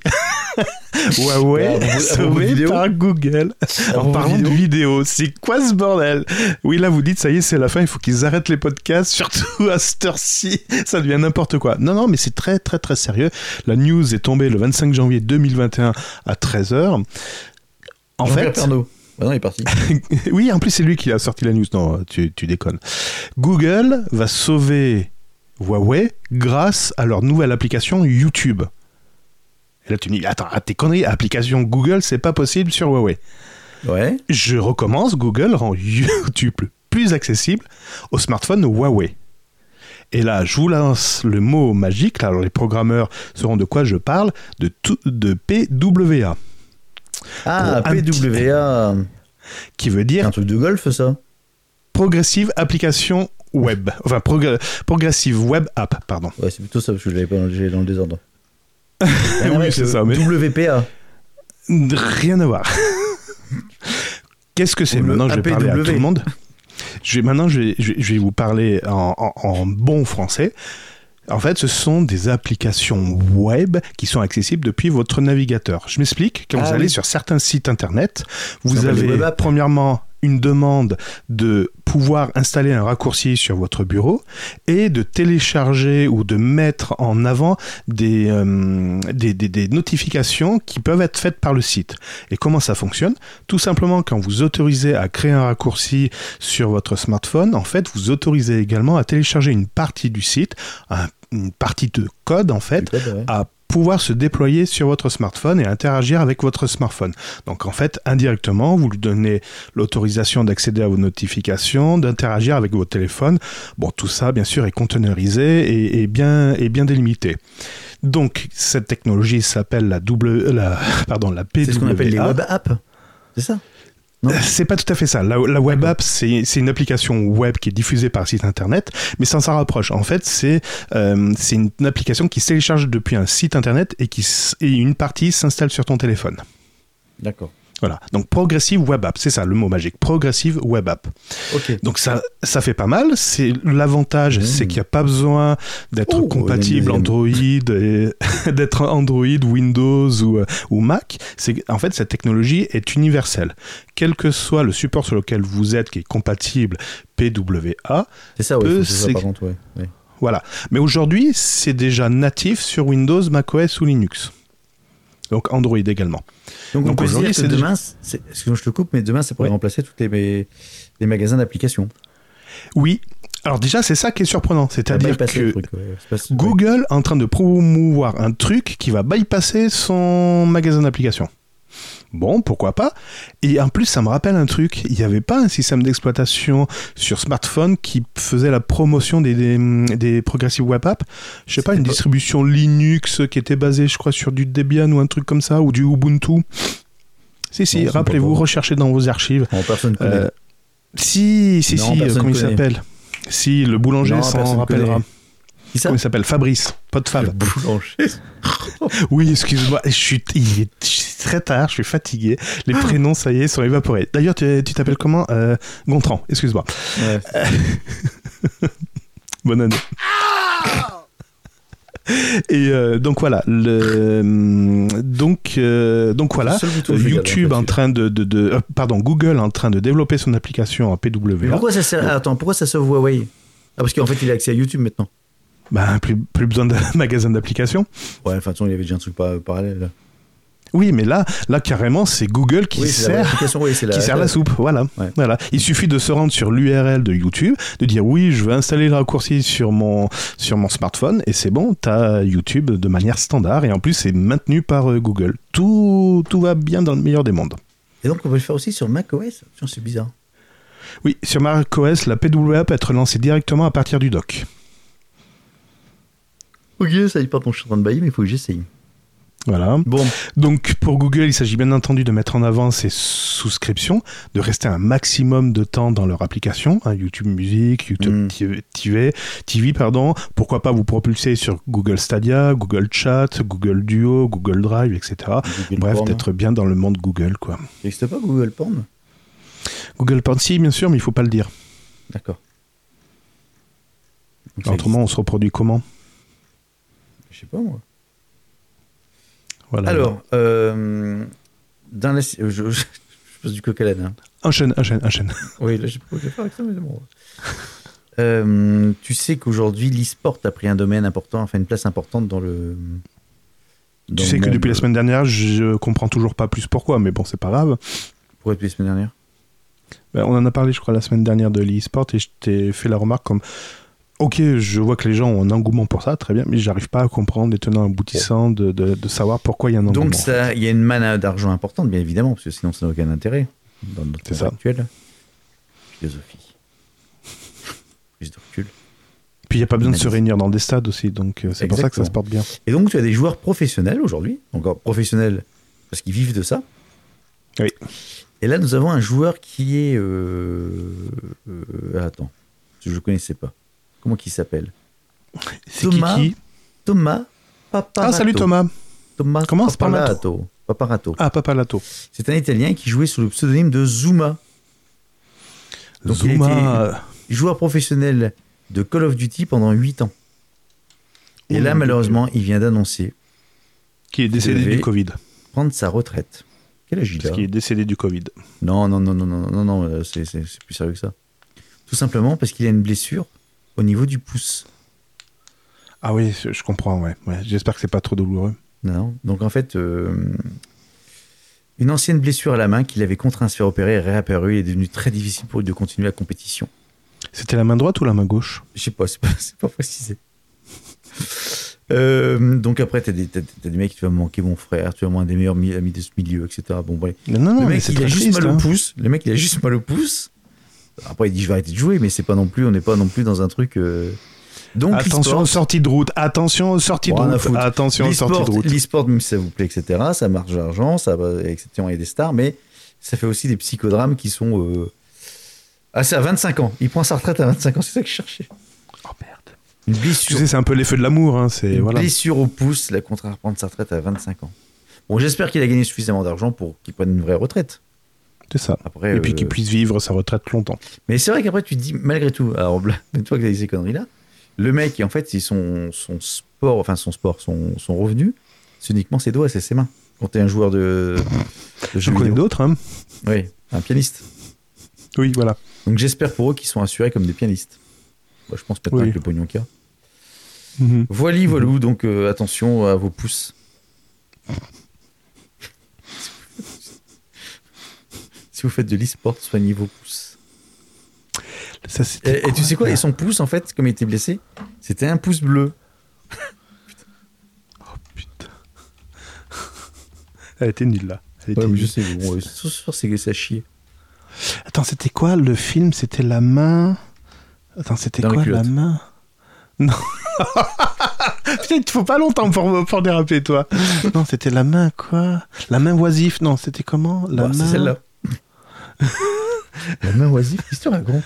Huawei Ah, sauvé par Google. En parlant de vidéo c'est quoi ce bordel? Oui, là, vous dites, ça y est, c'est la fin, il faut qu'ils arrêtent les podcasts, <laughs> surtout à cette heure-ci, ça devient n'importe quoi. Non, non, mais c'est très, très, très sérieux. La news est tombée le 25 janvier 2021 à 13h. En fait. Bah non, il est parti. <laughs> oui, en plus, c'est lui qui a sorti la news. Non, tu, tu déconnes. Google va sauver Huawei grâce à leur nouvelle application YouTube. Et là, tu me dis, attends, ah, tes conneries, application Google, c'est pas possible sur Huawei. Ouais. Je recommence, Google rend YouTube plus accessible aux smartphones Huawei. Et là, je vous lance le mot magique. là, Alors, les programmeurs sauront de quoi je parle, de, tout- de PWA, Ah, Pour PWA. qui veut C'est dire un truc de golf, ça Progressive Application Web. Enfin, progr- Progressive Web App, pardon. Ouais, c'est plutôt ça, parce que je l'avais pas dans le, dans le désordre. <laughs> Oui, c'est ça, mais- WPA. Rien à voir. <laughs> Qu'est-ce que c'est Maintenant, je vais parler à tout le monde? Je vais, maintenant, je vais, je vous parler en, en- en bon français. En fait, ce sont des applications web qui sont accessibles depuis votre navigateur. Je m'explique. Quand Ah vous allez sur certains sites internet, vous avez premièrement une demande de pouvoir installer un raccourci sur votre bureau et de télécharger ou de mettre en avant des, euh, des, des- des notifications qui peuvent être faites par le site. Et comment ça fonctionne? Tout simplement, quand vous autorisez à créer un raccourci sur votre smartphone, en fait, vous autorisez également à télécharger une partie du site, un- une partie de code, en fait, Du code, ouais. à pouvoir se déployer sur votre smartphone et interagir avec votre smartphone. Donc en fait, indirectement, vous lui donnez l'autorisation d'accéder à vos notifications, d'interagir avec votre téléphone. Bon, tout ça, bien sûr, est containerisé et, et bien, et bien délimité. Donc cette technologie s'appelle la double, la, <laughs> pardon, la PWA. C'est ce qu'on appelle les web apps. C'est ça C'est pas tout à fait ça. La, la web app, c'est une application web qui est diffusée par site internet, mais ça s'en rapproche. En fait, c'est euh, une, application qui se télécharge depuis un site internet et qui et une partie s'installe sur ton téléphone. D'accord. Voilà. Donc Progressive Web App, c'est ça le mot magique. Progressive Web App. Ok. Donc ça, ça fait pas mal. C'est l'avantage, Mmh. c'est qu'il n'y a pas besoin d'être Oh, compatible. Android, <laughs> d'être Android, Windows ou, ou Mac. C'est en fait cette technologie est universelle. Quel que soit le support sur lequel vous êtes, qui est compatible PWA, C'est ça, par contre, ouais. ouais. voilà. Mais aujourd'hui, c'est déjà natif sur Windows, macOS ou Linux. Donc Android également. Donc, on Donc aujourd'hui, c'est déjà- demain, excuse-moi, je te coupe, mais demain, ça pourrait remplacer tous les, magasins d'applications. Oui. Alors déjà, c'est ça qui est surprenant, c'est-à-dire que truc, ouais. Google est en train de promouvoir un truc qui va bypasser son magasin d'applications. Bon, pourquoi pas Et en plus, ça me rappelle un truc. Il n'y avait pas un système d'exploitation sur smartphone qui faisait la promotion des, des, des Progressive Web App Je sais pas, une pas- distribution Linux qui était basée, je crois, sur du Debian ou un truc comme ça, ou du Ubuntu. Si, si, rappelez-vous, recherchez dans vos archives. Bon, personne connaît. Euh, si, si, Non, si, euh, comment il s'appelle? Si, le boulanger s'en rappellera. connaît. Ça Comment il s'appelle? Fabrice, pote Fab. Le boulanger. <laughs> Oui, excuse-moi, je suis, il est très tard, je suis fatigué. Les prénoms, ça y est, sont évaporés. D'ailleurs, tu t'appelles comment? Euh, Gontran, excuse-moi. Ouais. <laughs> Bonne année. Et euh, donc voilà, le, donc donc donc voilà, YouTube en fait, en train de, de, de- euh, pardon Google en train de développer son application en Mais PWA. pourquoi ça sert Attends, pourquoi ça sauve Huawei Ah, parce qu'en fait, il a accès à YouTube maintenant. Ben, plus plus besoin de <laughs> magasin d'application. Ouais, de toute façon, il y avait déjà un truc par- parallèle. là. Oui, mais là là carrément c'est Google qui oui, c'est la sert oui, <laughs> la. qui sert la soupe. Voilà. Ouais. voilà. Il suffit de se rendre sur l'URL de YouTube, de dire oui, je veux installer le raccourci sur mon, sur mon smartphone, et c'est bon, tu as YouTube de manière standard, et en plus, c'est maintenu par euh, Google. Tout, tout va bien dans le meilleur des mondes. Et donc, on peut le faire aussi sur macOS? C'est bizarre. Oui, sur macOS, la PWA peut être lancée directement à partir du dock. Ok, ça pardon, je suis en train de bailler, mais il faut que j'essaye. Voilà. Bon, Donc pour Google, il s'agit bien entendu de mettre en avant ses souscriptions, de rester un maximum de temps dans leur application, hein, YouTube Music, YouTube Mm. TV, TV, pardon. Pourquoi pas vous propulser sur Google Stadia, Google Chat, Google Duo, Google Drive, etc. Google Bref, d'être bien dans le monde Google, quoi. Ça n'existe pas Google Porn? Google Porn, si, bien sûr, mais il faut pas le dire. D'accord. Autrement, on se reproduit comment? Je sais pas, moi. Voilà. Alors, euh, dans la... je, je, je passe du coq à l'âne. hein. enchaîne, enchaîne, enchaîne. Oui, là, je sais pas quoi je vais faire avec ça, mais c'est bon. Euh, tu sais qu'aujourd'hui, l'e-sport a pris un domaine important, enfin une place importante dans le. dans tu sais que depuis la semaine dernière, je comprends toujours pas plus pourquoi, mais bon, c'est pas grave. Pourquoi depuis la semaine dernière? Ben, on en a parlé, je crois, la semaine dernière de l'e-sport et je t'ai fait la remarque comme Ok, je vois que les gens ont un engouement pour ça, très bien, mais j'arrive pas à comprendre les tenants aboutissants de, de, de savoir pourquoi il y a un engouement. Donc, ça, il y a une manne d'argent importante, bien évidemment, parce que sinon, ça n'a aucun intérêt dans notre ça. actuel. Philosophie. <laughs> Prise de recul. Puis il n'y a pas besoin de se réunir dans des stades aussi, donc euh, c'est pour ça que ça se porte bien. Et donc, tu as des joueurs professionnels aujourd'hui, encore professionnels parce qu'ils vivent de ça. Oui. Et là, nous avons un joueur qui est. euh, euh, attends, je ne connaissais pas. Comment il s'appelle C'est qui Thomas qui Thomas Paparato. Ah, salut Thomas Thomas Comment Paparato. Paparato. Ah, Papa Lato. C'est un Italien qui jouait sous le pseudonyme de Zuma. Donc, il Zuma. euh, Joueur professionnel de Call of Duty pendant 8 ans. Et Oh là, malheureusement, il vient d'annoncer qui est décédé du Covid. prendre sa retraite. Quel âge il Parce a qu'il est décédé du Covid. Non, non, non, non, non, non, non, euh, c'est plus sérieux que ça. Tout simplement parce qu'il a une blessure au niveau du pouce. Ah oui, je comprends, ouais. ouais. J'espère que c'est pas trop douloureux. Non. Donc en fait, euh, une ancienne blessure à la main qu'il avait contraint à se faire opérer est réapparue et est devenu très difficile pour lui de continuer la compétition. C'était la main droite ou la main gauche? Je sais pas, c'est pas, <laughs> pas précisé. Euh, donc après, t'as des, t'as des mecs, tu vas me manquer mon frère, tu vas moins des meilleurs mi- amis de ce milieu, etc. Bon, bref. Non, non, non, le mais mec, c'est il a juste mal hein. au pouce. Le mec, il a juste mal au pouce. Après, il dit, je vais arrêter de jouer, mais c'est pas non plus, on n'est pas non plus dans un truc. euh, Donc, Attention aux sorties de route, attention aux sorties de route, attention aux sorties de L'e-sport, route. l'e-sport, même si ça vous plaît, etc., ça marche de l'argent, ça va, etc., il y a des stars, mais ça fait aussi des psychodrames qui sont. Euh... Ah, c'est à 25 ans. Il prend sa retraite à 25 ans, c'est ça que je cherchais. Oh merde. Une Tu blessure, sais, c'est un peu l'effet de l'amour, hein, c'est une voilà. blessure au pouce, la contraire prendre sa retraite à 25 ans. Bon, j'espère qu'il a gagné suffisamment d'argent pour qu'il prenne une vraie retraite. C'est ça. Après, Et puis euh, qu'il puisse vivre sa retraite longtemps. Mais c'est vrai qu'après, tu te dis, malgré tout, alors, même toi qui as ces conneries-là, le mec, en fait, c'est son, son sport, enfin son sport, son, son revenu, c'est uniquement ses doigts, c'est ses mains. Quand t'es un joueur de, de jeux connais d'autres, hein. Oui, un pianiste. Oui, voilà. Donc j'espère pour eux qu'ils sont assurés comme des pianistes. Moi, je pense peut-être Oui. avec le pognon qu'il y a. Mhm. Voilà, voilou, donc euh, attention à vos pouces. Si vous faites de l'e-sport, soignez vos pouces. Ça, Et, et tu sais quoi Et son pouce, en fait, comme il était blessé, c'était un pouce bleu. <laughs> Putain. Elle était nulle là. Elle était Ouais, je sais, bon, c'est sûr, c'est c'est à chier. Attends, c'était quoi le film? C'était la main? Attends, c'était quoi la main? Non. <laughs> Putain, il te faut pas longtemps pour, pour déraper, toi. Non, c'était la main, quoi? La main oisif, non, c'était comment? La Bah, main. C'est celle-là. La main oisive, qu'est-ce que tu racontes?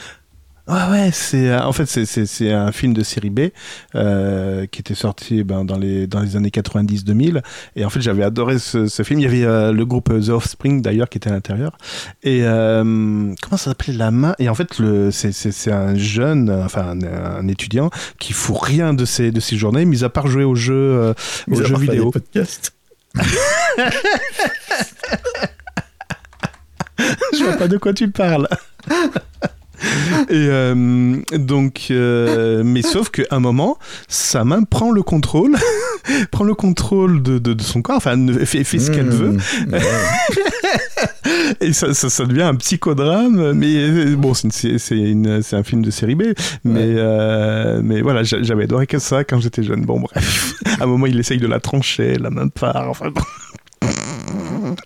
Ouais, ouais, c'est euh, en fait c'est- un film de série B euh, qui était sorti ben, dans les dans les années 90-2000 et en fait j'avais adoré ce, ce film. Il y avait euh, le groupe The Offspring d'ailleurs qui était à l'intérieur et euh, comment ça s'appelait? La Main? Et en fait le c'est c'est c'est un jeune enfin un, un étudiant qui fout rien de ses de ses journées mis à part jouer aux jeux aux jeux vidéo. des podcasts. <laughs> <laughs> Je vois pas de quoi tu parles. <laughs> Et euh, donc, euh, mais sauf qu'à un moment, sa main prend le contrôle, <laughs> prend le contrôle de, de, de son corps, enfin, fait, fait ce qu'elle veut, Mmh. Ouais. et ça, ça, ça devient un psychodrame. Mais euh, bon, c'est un film de série B, mais, euh, mais voilà, j'a- j'avais adoré que ça quand j'étais jeune. Bon, bref, à un moment, il essaye de la trancher, la main part, enfin. bon.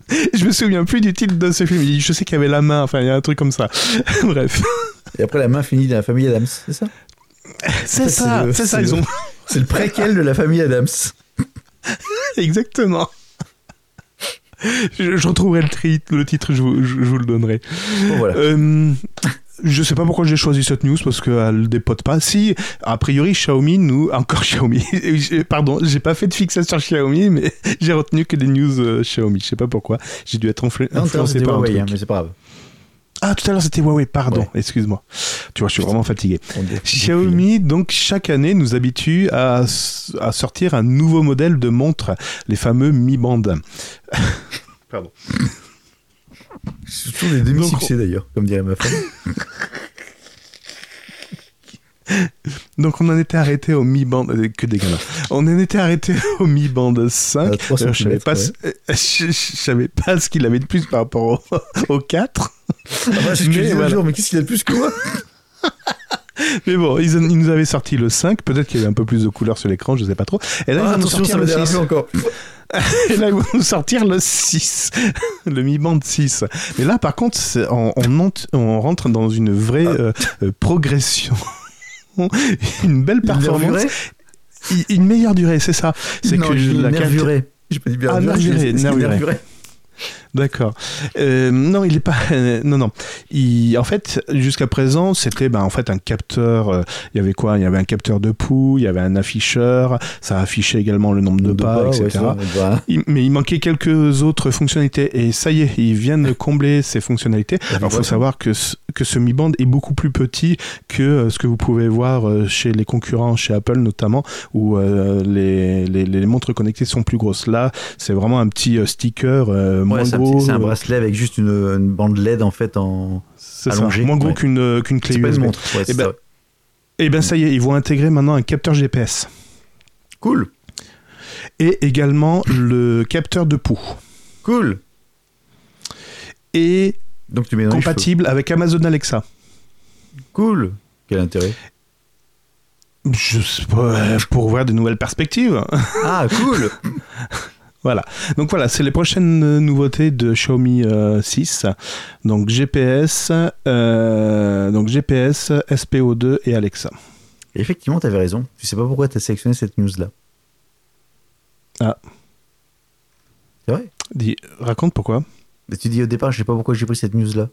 <laughs> Je me souviens plus du titre de ce film. Il dit, Je sais qu'il y avait la main, enfin, il y a un truc comme ça. <laughs> Bref. Et après, la main finit dans la famille Adams, c'est ça? C'est ça, c'est ça, c'est ils le- ont. C'est le préquel de la famille Adams. <laughs> Exactement. Je, je retrouverai le, tri- le titre, je vous, je- je vous le donnerai. Bon, voilà. Euh, je sais pas pourquoi j'ai choisi cette news parce qu'elle dépote pas. Si, a priori, Xiaomi nous. <laughs> Encore Xiaomi. Pardon, j'ai pas fait de fixation sur Xiaomi, mais <laughs> j'ai retenu que des news euh, Xiaomi. Je sais pas pourquoi. J'ai dû être influ- Non, influencé par un Huawei, truc. hein, mais c'est pas grave. Ah, tout à l'heure, c'était Huawei, pardon. Ouais. Excuse-moi. Tu vois, je suis vraiment fatigué. Xiaomi, donc, chaque année, nous habitue à, à sortir un nouveau modèle de montre, les fameux Mi Band. Pardon. <laughs> C'est toujours des demi-succès d'ailleurs, comme dirait ma femme. <laughs> Donc, on en était arrêté au Mi Band, euh, que des gamins. On en était arrêté <laughs> au Mi Band 5. À 3 D'ailleurs, je savais pas, ce- euh, <laughs> je, je savais pas ce qu'il avait de plus par rapport au, au 4. Ah bah, ce Mais voilà. jour, mais qu'est-ce qu'il a de plus que moi? <laughs> Mais bon, ils, ils nous avaient sorti le 5. Peut-être qu'il y avait un peu plus de couleurs sur l'écran, je sais pas trop. Et là, Ah, ils vont nous sortir le 6. déraper encore. <laughs> Et là, ils vont nous sortir le 6, <laughs> le Mi Band 6. Mais là, par contre, on, on rentre dans une vraie euh, euh, progression. une belle performance. Une- Une meilleure durée, c'est ça. C'est que dit la qualité- nervuré. J'ai pas dit Ah, D'accord. Euh, non, il est pas. euh, non, non. Il, en fait, jusqu'à présent, c'était ben, en fait un capteur. euh, il y avait quoi? Il y avait un capteur de pouls, il y avait un afficheur. Ça affichait également le nombre de, pas, ouais, etc. ça, bah, Il- mais il manquait quelques autres fonctionnalités et ça y est, ils viennent de <laughs> combler ces fonctionnalités. Alors, il faut savoir que ce, que ce Mi Band est beaucoup plus petit que euh, ce que vous pouvez voir euh, chez les concurrents, chez Apple notamment, où euh, les, les, les montres connectées sont plus grosses. Là, c'est vraiment un petit sticker euh, moins ouais, gros. c'est un bracelet avec juste une, une bande LED en fait en. C'est ça, moins gros ouais. qu'une euh, qu'une clé USB. montre. Ouais, c'est ben, ça. Et ben ça y est, ils vont intégrer maintenant un capteur GPS Cool, et également le capteur de pouls. cool. Et Donc tu mets compatible avec Amazon Alexa. Cool. Quel intérêt? Je sais pas, pour voir de nouvelles perspectives. Ah, cool. <laughs> Voilà. Donc voilà, c'est les prochaines euh, nouveautés de Xiaomi euh, 6. Donc GPS, euh, donc GPS, SPO2 et Alexa. Et effectivement, t'avais raison. Tu sais pas pourquoi t'as sélectionné cette news là. Ah. C'est vrai? Dis, raconte pourquoi. Mais tu dis au départ, je sais pas pourquoi j'ai pris cette news là.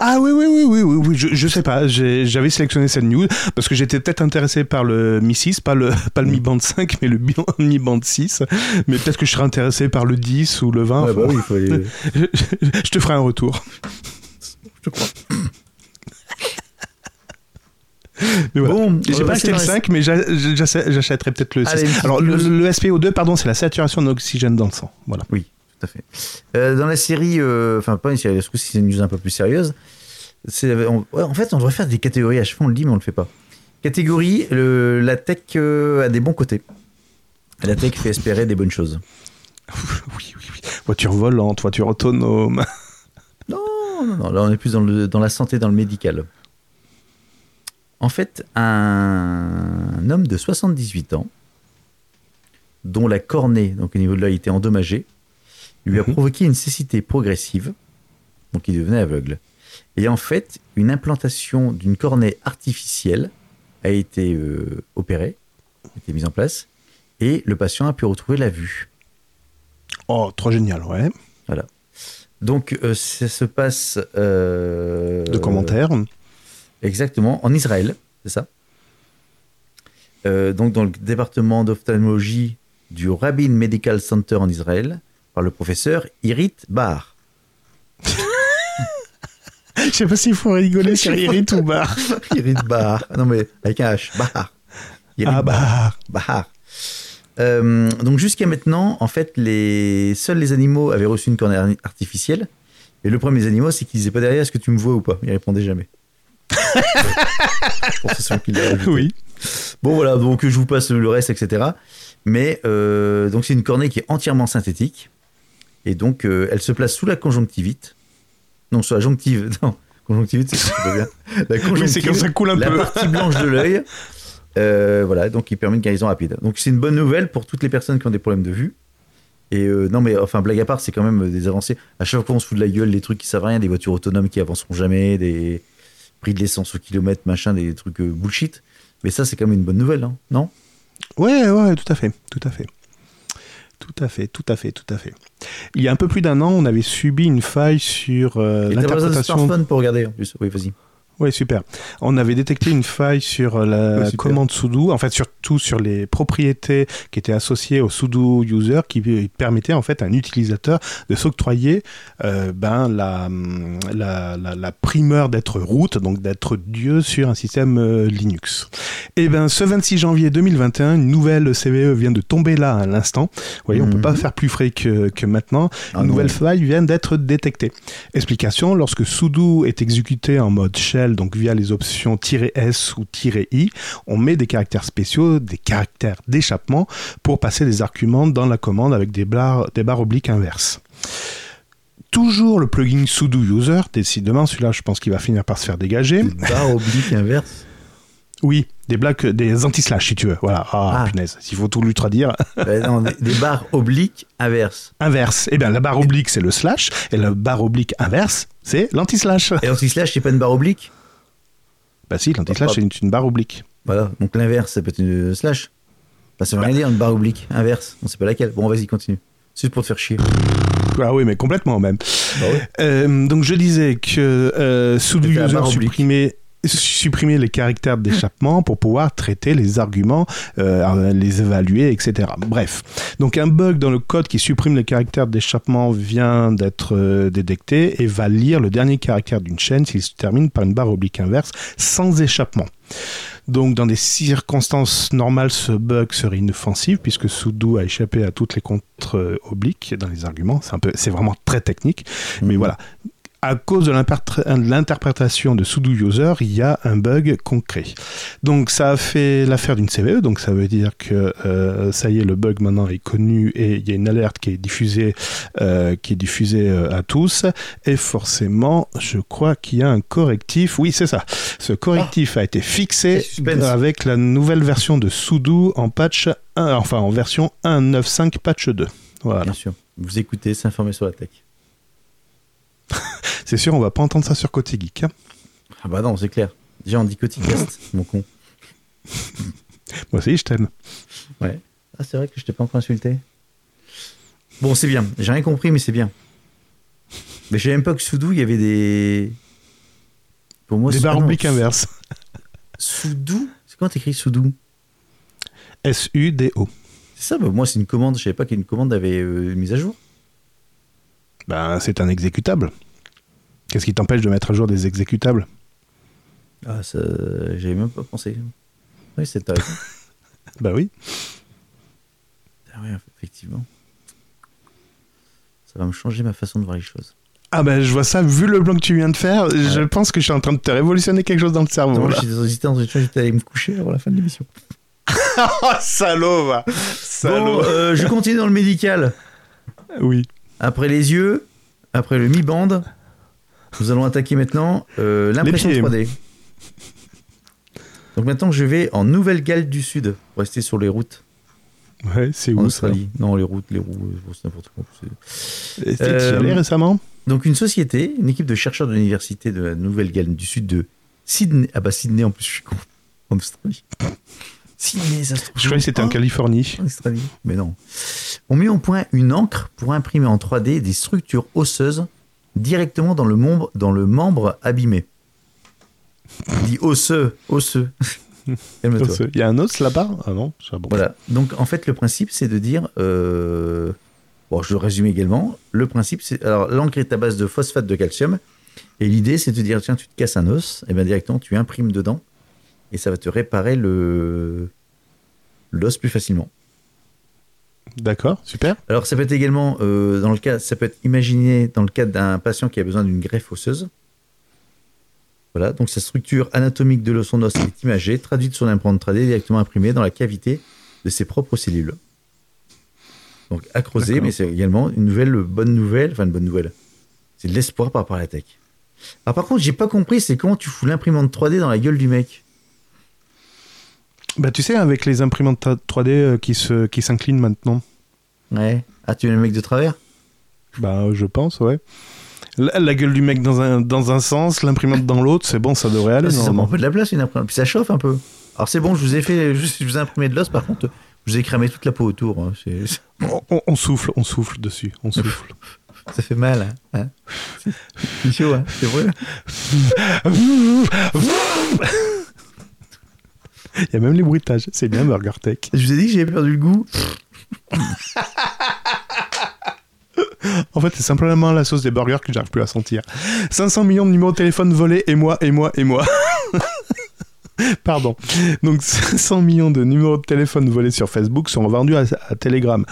Ah oui, oui, oui, oui, oui, oui. Je, je sais pas. J'avais sélectionné cette news parce que j'étais peut-être intéressé par le Mi 6, pas le, <laughs> pas le Mi Band 5, mais le <laughs> Mi- Band 6. Mais peut-être que je serais intéressé par le 10 ou le 20. Ouais, bah oui, faut <laughs> je te ferai un retour. Je crois. Mais voilà. Bon, on J'ai va pas passer acheté le dans la- 5, mais j'a- j'achète- j'achèterai peut-être le 6. Allez, une petite Alors, le, le SPO2, pardon, c'est la saturation d'oxygène dans le sang. Voilà. Oui, tout à fait. Euh, dans la série, euh, enfin pas une série, ce coup-ci c'est une news un peu plus sérieuse. C'est, on- ouais, en fait, on devrait faire des catégories. À chaque fois, on le dit, mais on le fait pas. Catégorie, le- la tech euh, a des bons côtés. La tech fait espérer des bonnes choses. <laughs> Oui, oui, oui. Voiture volante, voiture autonome. <laughs> Non, non, non. Là, on est plus dans, le, dans la santé, dans le médical. En fait, un homme de 78 ans, dont la cornée, donc au niveau de l'œil, était endommagée, lui a Mhm. provoqué une cécité progressive, donc il devenait aveugle. Et en fait, une implantation d'une cornée artificielle a été euh, opérée, a été mise en place, et le patient a pu retrouver la vue. Oh, trop génial, ouais. Donc, euh, ça se passe. euh, De commentaires. Exactement, en Israël, c'est ça. Donc, dans le département d'ophtalmologie du Rabin Medical Center en Israël, par le professeur Irit Bar. <laughs> Je sais pas s'il faut rigoler sur Irit ou Bar. <laughs> Irit Bar. Non, mais avec un H. Bar. Irit Ah, Bar. Bahar. Euh, donc jusqu'à maintenant, en fait, les... seuls les animaux avaient reçu une cornée ar- artificielle. Et le premier des animaux, c'est qu'ils disaient pas derrière, est-ce que tu me vois ou pas? Ils répondaient jamais. <laughs> Pour ceux qui l'avaient ajouté. Oui. Bon voilà, donc je vous passe le reste, etc. Mais euh, donc c'est une cornée qui est entièrement synthétique. Et donc euh, elle se place sous la conjonctivite. Non, sous la jonctive. <laughs> Non, conjonctivite, c'est pas bien. La Oui, c'est conjonctive, quand ça coule un la peu. partie blanche de l'œil. <laughs> Euh, voilà, donc il permet une guérison rapide. Donc c'est une bonne nouvelle pour toutes les personnes qui ont des problèmes de vue. Et euh, non, mais enfin, blague à part, c'est quand même des avancées. À chaque fois, on se fout de la gueule, des trucs qui servent à rien, des voitures autonomes qui avanceront jamais, des prix de l'essence au kilomètre, machin, des trucs bullshit. Mais ça, c'est quand même une bonne nouvelle, hein, non? Ouais, ouais, tout à fait, tout à fait. Tout à fait, tout à fait, tout à fait. Il y a un peu plus d'un an, on avait subi une faille sur euh, l'interprétation. smartphone pour regarder en plus. Oui, vas-y. Oui, super. On avait détecté une faille sur euh, la commande sudo, en fait surtout sur les propriétés qui étaient associées au sudo user, qui euh, permettait en fait à un utilisateur de s'octroyer euh, ben, la, la, la, la primeur d'être root, donc d'être dieu sur un système euh, Linux. Et ben ce 26 janvier 2021, une nouvelle CVE vient de tomber là à l'instant. Vous voyez, on peut Mhm. pas faire plus frais que, que maintenant. Ah Une nouvelle faille vient d'être détectée. Explication, lorsque sudo est exécuté en mode shell, donc via les options "-s" ou "-i", on met des caractères spéciaux, des caractères d'échappement pour passer des arguments dans la commande avec des barres, des barres obliques inverses. Toujours le plugin sudo user, décidément celui-là je pense qu'il va finir par se faire dégager. Barre oblique inverse. Oui, des blagues, des anti-slash si tu veux. Voilà, ah, Ah. punaise, s'il faut tout lui traduire. <laughs> Non, des, des barres obliques inverses. Inverse, eh bien la barre oblique c'est le slash et la barre oblique inverse c'est l'anti-slash. Et anti-slash, c'est pas une barre oblique? Bah si, l'anti-slash c'est une, une barre oblique. Voilà. Donc l'inverse, ça peut être une slash. Bah, ça veut rien dire, une barre oblique inverse. On sait pas laquelle. Bon, vas-y, continue. C'est juste pour te faire chier. Ah oui, mais complètement même. Bah. Euh, donc je disais que euh, la user supprimait supprimer les caractères d'échappement pour pouvoir traiter les arguments, euh, les évaluer, etc. Bref, donc un bug dans le code qui supprime les caractères d'échappement vient d'être euh, détecté et va lire le dernier caractère d'une chaîne s'il se termine par une barre oblique inverse sans échappement. Donc, dans des circonstances normales, ce bug serait inoffensif puisque sudo a échappé à toutes les contre-obliques dans les arguments. C'est un peu, c'est vraiment très technique. Mais Mhm. voilà. À cause de l'interprétation de sudo user, il y a un bug concret. Donc ça a fait l'affaire d'une CVE, donc ça veut dire que euh, ça y est, le bug maintenant est connu et il y a une alerte qui est diffusée, euh, qui est diffusée euh, à tous. Et forcément, je crois qu'il y a un correctif. Oui, c'est ça. Ce correctif a été fixé avec la nouvelle version de sudo en patch 1, enfin en version 1.9.5 patch 2. Voilà. Bien sûr. Vous écoutez, s'informer sur la tech. <laughs> C'est sûr, on va pas entendre ça sur Côté Geek. hein. Ah bah non, c'est clair. Déjà, on dit Coticast, mon con. Moi aussi, je t'aime. Ouais. Ah, c'est vrai que je t'ai pas encore insulté. Bon, c'est bien. J'ai rien compris, mais c'est bien. Mais je savais même pas que Soudou, il y avait des. Pour moi, Des barres ah inverses. Soudou C'est comment t'écris Soudou S-U-D-O. C'est ça, bah, moi, c'est une commande. Je savais pas qu'une commande avait euh, une mise à jour. Ben, c'est un exécutable. Qu'est-ce qui t'empêche de mettre à jour des exécutables? Ah, ça, j'avais même pas pensé. Oui, c'est. <laughs> Bah oui. Ah ouais, effectivement. Ça va me changer ma façon de voir les choses. Ah ben, je vois ça, vu le blanc que tu viens de faire, je pense que je suis en train de te révolutionner quelque chose dans le cerveau. Non, là. j'étais dans- j'étais une allé me coucher avant la fin de l'émission. <laughs> Oh, salaud, va Salaud Bon, euh, je continue dans le médical. Oui. Après les yeux, après le mi-bande, nous allons attaquer maintenant euh, l'impression pieds. 3D. Donc maintenant, je vais en Nouvelle-Galles du Sud, pour rester sur les routes Ouais, c'est en où ça Australie. Non, les routes, les roues, c'est n'importe quoi. t'es- Euh, allais récemment Donc une société, une équipe de chercheurs de l'université de la Nouvelle-Galles du Sud de Sydney. Ah bah Sydney en plus, je suis con. En Australie. Je croyais que c'était en Oh, Californie. en Australie. Mais non. On met au point une encre pour imprimer en 3D des structures osseuses directement dans le membre, dans le membre abîmé. On dit osseux, osseux. <laughs> Calme-toi. Il y a un os là-bas? Ah non c'est bon. Voilà. Donc en fait, le principe, c'est de dire. euh, Bon, je le résume également. Le principe, c'est. Alors, l'encre est à base de phosphate de calcium. Et l'idée, c'est de dire tiens, tu te casses un os, et bien directement, tu imprimes dedans. Et ça va te réparer le l'os plus facilement. D'accord, super. Alors, ça peut être également, euh, dans le cas, ça peut être imaginé dans le cadre d'un patient qui a besoin d'une greffe osseuse. Voilà, donc sa structure anatomique de son os est imagée, traduite sur l'imprimante 3D, directement imprimée dans la cavité de ses propres cellules. Donc, à creuser, mais c'est également une nouvelle bonne nouvelle, enfin une bonne nouvelle. C'est de l'espoir par rapport à la tech. Alors, par contre, j'ai pas compris, c'est comment tu fous l'imprimante 3D dans la gueule du mec? Bah tu sais, avec les imprimantes 3D euh, qui se qui s'inclinent maintenant. Ouais. Ah, tu es le mec de travers? Bah je pense, ouais. La, la gueule du mec dans un, dans un sens, l'imprimante dans l'autre, c'est bon, ça devrait aller Ah, ça prend un peu de la place une imprimante. Puis ça chauffe un peu. Alors c'est bon, je vous ai fait, je, je vous ai imprimé de l'os. Par contre, je vous ai cramé toute la peau autour. hein. On, on- on souffle, on souffle dessus, on souffle. <laughs> ça fait mal. Hein, hein. C'est- c'est chaud, hein. C'est vrai. <laughs> Il y a même les bruitages, c'est bien Burger Tech. Je vous ai dit que j'avais perdu le goût. <laughs> En fait, c'est simplement la sauce des burgers que j'arrive plus à sentir. 500 millions de numéros de téléphone volés, et moi, et moi, et moi. <laughs> Pardon. Donc, 500 millions de numéros de téléphone volés sur Facebook sont vendus à, à Telegram.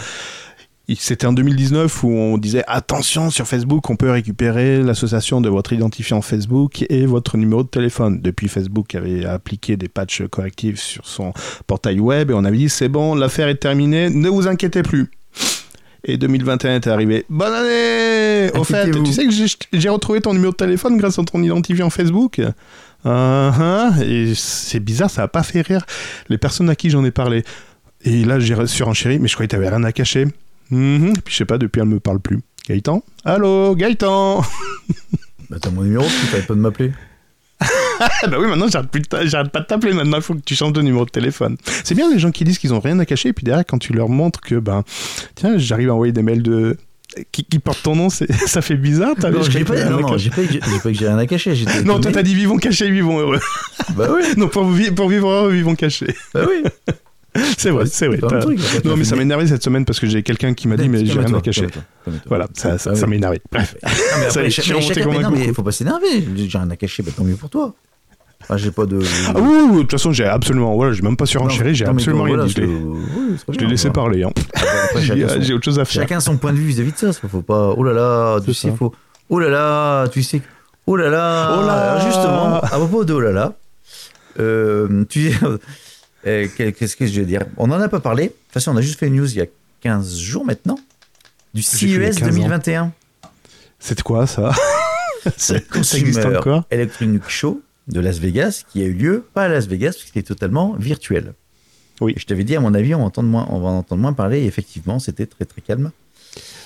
C'était en 2019 où on disait attention sur Facebook, on peut récupérer l'association de votre identifiant Facebook et votre numéro de téléphone. Depuis Facebook avait appliqué des patchs correctifs sur son portail web et on avait dit c'est bon, l'affaire est terminée, ne vous inquiétez plus. Et 2021 est arrivé. Bonne année Au fait, tu sais que j'ai- retrouvé ton numéro de téléphone grâce à ton identifiant Facebook? Et c'est bizarre, ça a pas fait rire les personnes à qui j'en ai parlé. Et là, j'ai surenchéri, mais je croyais que t'avais rien à cacher. Mhm. Puis je sais pas, depuis elle me parle plus. Gaëtan? Allô, Gaëtan? <laughs> Bah, t'as mon numéro, tu t'arrêtes pas de m'appeler. Ah <laughs> bah oui, maintenant j'arrête pas de t'appeler. Maintenant, il faut que tu changes de numéro de téléphone. C'est bien les gens qui disent qu'ils ont rien à cacher, et puis derrière, quand tu leur montres que, ben, tiens, j'arrive à envoyer des mails de. Qui, qui portent ton nom, <laughs> ça fait bizarre. vu, Non, j'ai pas, t'avais non, non, j'ai pas, que j'ai rien à cacher. Non, toi t'as dit vivons cachés, vivons heureux. Bah oui, non, pour, pour vivre heureux, vivons cachés. bah oui. <laughs> C'est vrai, c'est vrai. truc, Non, mais ça m'a énervé cette semaine parce que j'ai quelqu'un qui m'a dit, mais j'ai rien à cacher. Voilà, ça, ça, m'a énervé. Bref. Ça comme un coucou. faut pas s'énerver. J'ai rien à cacher, tant mieux pour toi. Ah, j'ai pas de. Ah oui, oui, de toute façon, j'ai absolument. Voilà, j'ai même pas surenchéri, j'ai absolument voilà, rien dit. Je je- l'ai- oui, laissé voilà. parler. hein. <laughs> J'ai autre chose à faire. Chacun son point de vue vis-à-vis de ça. faut pas. Oh là là, tu sais, ça. faut. Oh là là, tu sais. Oh là là. Oh là. Justement, à propos de oh là là, euh, tu euh, qu'est-ce que je vais dire? On n'en a pas parlé. De toute façon, on a juste fait une news il y a 15 jours maintenant du CES 15 ans. 2021. C'est quoi <laughs> ça? Existe Consumer encore? Electronic Show de Las Vegas qui a eu lieu, pas à Las Vegas, parce qu'il était totalement virtuel. Oui. Et je t'avais dit, à mon avis, on va, entendre moins, on va en entendre moins parler. Et effectivement, c'était très très calme.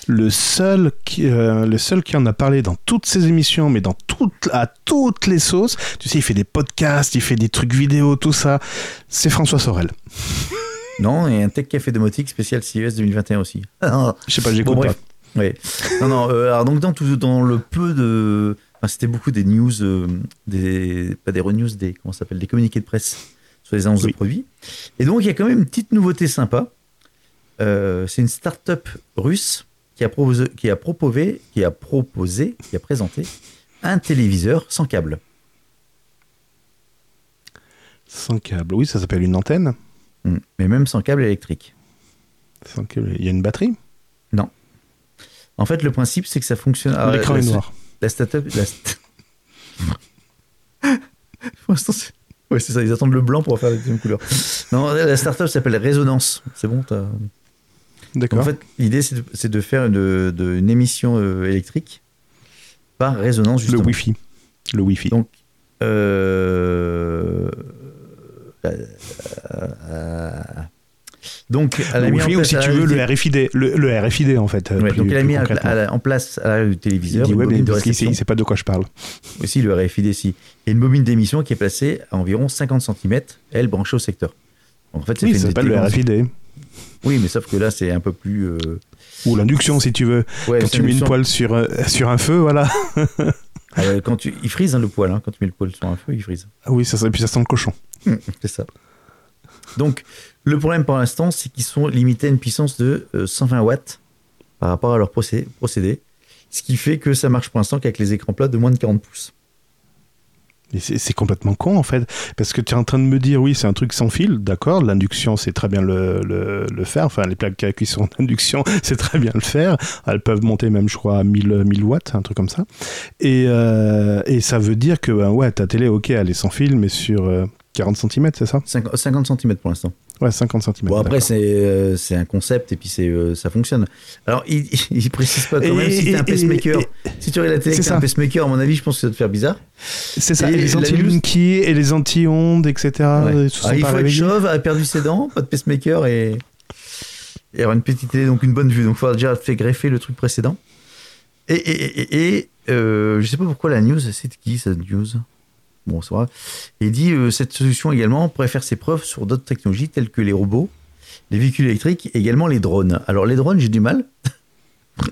Le seul, qui, euh, le seul qui en a parlé dans toutes ses émissions, mais dans toutes, à toutes les sauces, tu sais, il fait des podcasts, il fait des trucs vidéo, tout ça, c'est François Sorel. <laughs> Non, et un Tech Café domotique spécial CES 2021 aussi. <laughs> Je sais pas, j'écoute Bon, pas. Non, non, euh, alors donc dans, tout, dans le peu de enfin, c'était beaucoup des news, euh, des, pas des renews, des, comment s'appelle, des communiqués de presse sur les annonces Oui. de produits. Et donc, il y a quand même une petite nouveauté sympa. Euh, c'est une start-up russe qui a proposé, qui a proposé, qui a proposé, qui a présenté un téléviseur sans câble. Sans câble. Oui, ça s'appelle une antenne. Mm. Mais même sans câble électrique. Sans câble. Il y a une batterie? En fait, le principe, c'est que ça fonctionne. alors, L'écran la- est noir. La start-up. La st- <laughs> Pour l'instant, c'est. Ouais, c'est ça, ils attendent le blanc pour faire la deuxième couleur. Non, la start-up s'appelle Résonance. C'est bon, t'as. D'accord. En fait, l'idée, c'est de, c'est de faire une, de- une émission euh, électrique par résonance, le justement. Wi-Fi. Le Wi-Fi. Donc, euh, donc, elle a le mis en Wi-Fi, ou place- si tu veux, dit- le RFID. Le, le RFID, en fait. Ouais, plus- donc, elle a mis à- à en place à l'arrière du Il téléviseur dit, une ouais, bobine de sait, réception. il sait pas de quoi je parle. Aussi, le RFID, si. Et une bobine d'émission qui est placée à environ 50 cm, elle branchée au secteur. En fait, ça Oui, fait ça s'appelle le. RFID. Oui, mais sauf que là, c'est un peu plus. euh, Ou l'induction, si tu veux. ouais, Quand tu mets une poêle sur, euh, sur un feu, voilà. <laughs> Ah ouais, quand tu... Il frise hein, le poil, hein. quand tu mets le poil sur un feu, il frise. Ah oui, ça, ça- et puis ça sent le cochon. C'est ça. Donc, le problème pour l'instant, c'est qu'ils sont limités à une puissance de euh, 120 watts par rapport à leur procé- procédé. Ce qui fait que ça marche pour l'instant qu'avec les écrans plats de moins de 40 pouces. C'est complètement con en fait, parce que tu es en train de me dire oui c'est un truc sans fil, d'accord, l'induction c'est très bien le, le, le faire, enfin les plaques à cuisson d'induction <laughs> c'est très bien le faire, elles peuvent monter même je crois à 1000, 1000 watts, un truc comme ça, et, euh, et ça veut dire que ben, ouais ta télé ok elle est sans fil mais sur euh, 40 cm c'est ça 50, 50 cm pour l'instant. Ouais 50 cm. Bon, après, c'est euh, un concept et puis euh, ça fonctionne. Alors, il, il précise pas quand même si t'es un pacemaker. si tu regardes la télé t'as un pacemaker, à mon avis, je pense que ça va te faire bizarre. C'est ça, et et les anti-lunky et les anti-ondes etc. Ouais. euh, Ah, il faut être chauve, a perdu ses dents, pas de pacemaker et, et avoir une petite télé, donc une bonne vue. Donc, il faudra déjà faire greffer le truc précédent. Et, et, et, et, euh, je sais pas pourquoi la news, c'est de qui cette news? Bon, c'est vrai. Et il dit euh, cette solution également pourrait faire ses preuves sur d'autres technologies telles que les robots, les véhicules électriques et également les drones. Alors, les drones, j'ai du mal.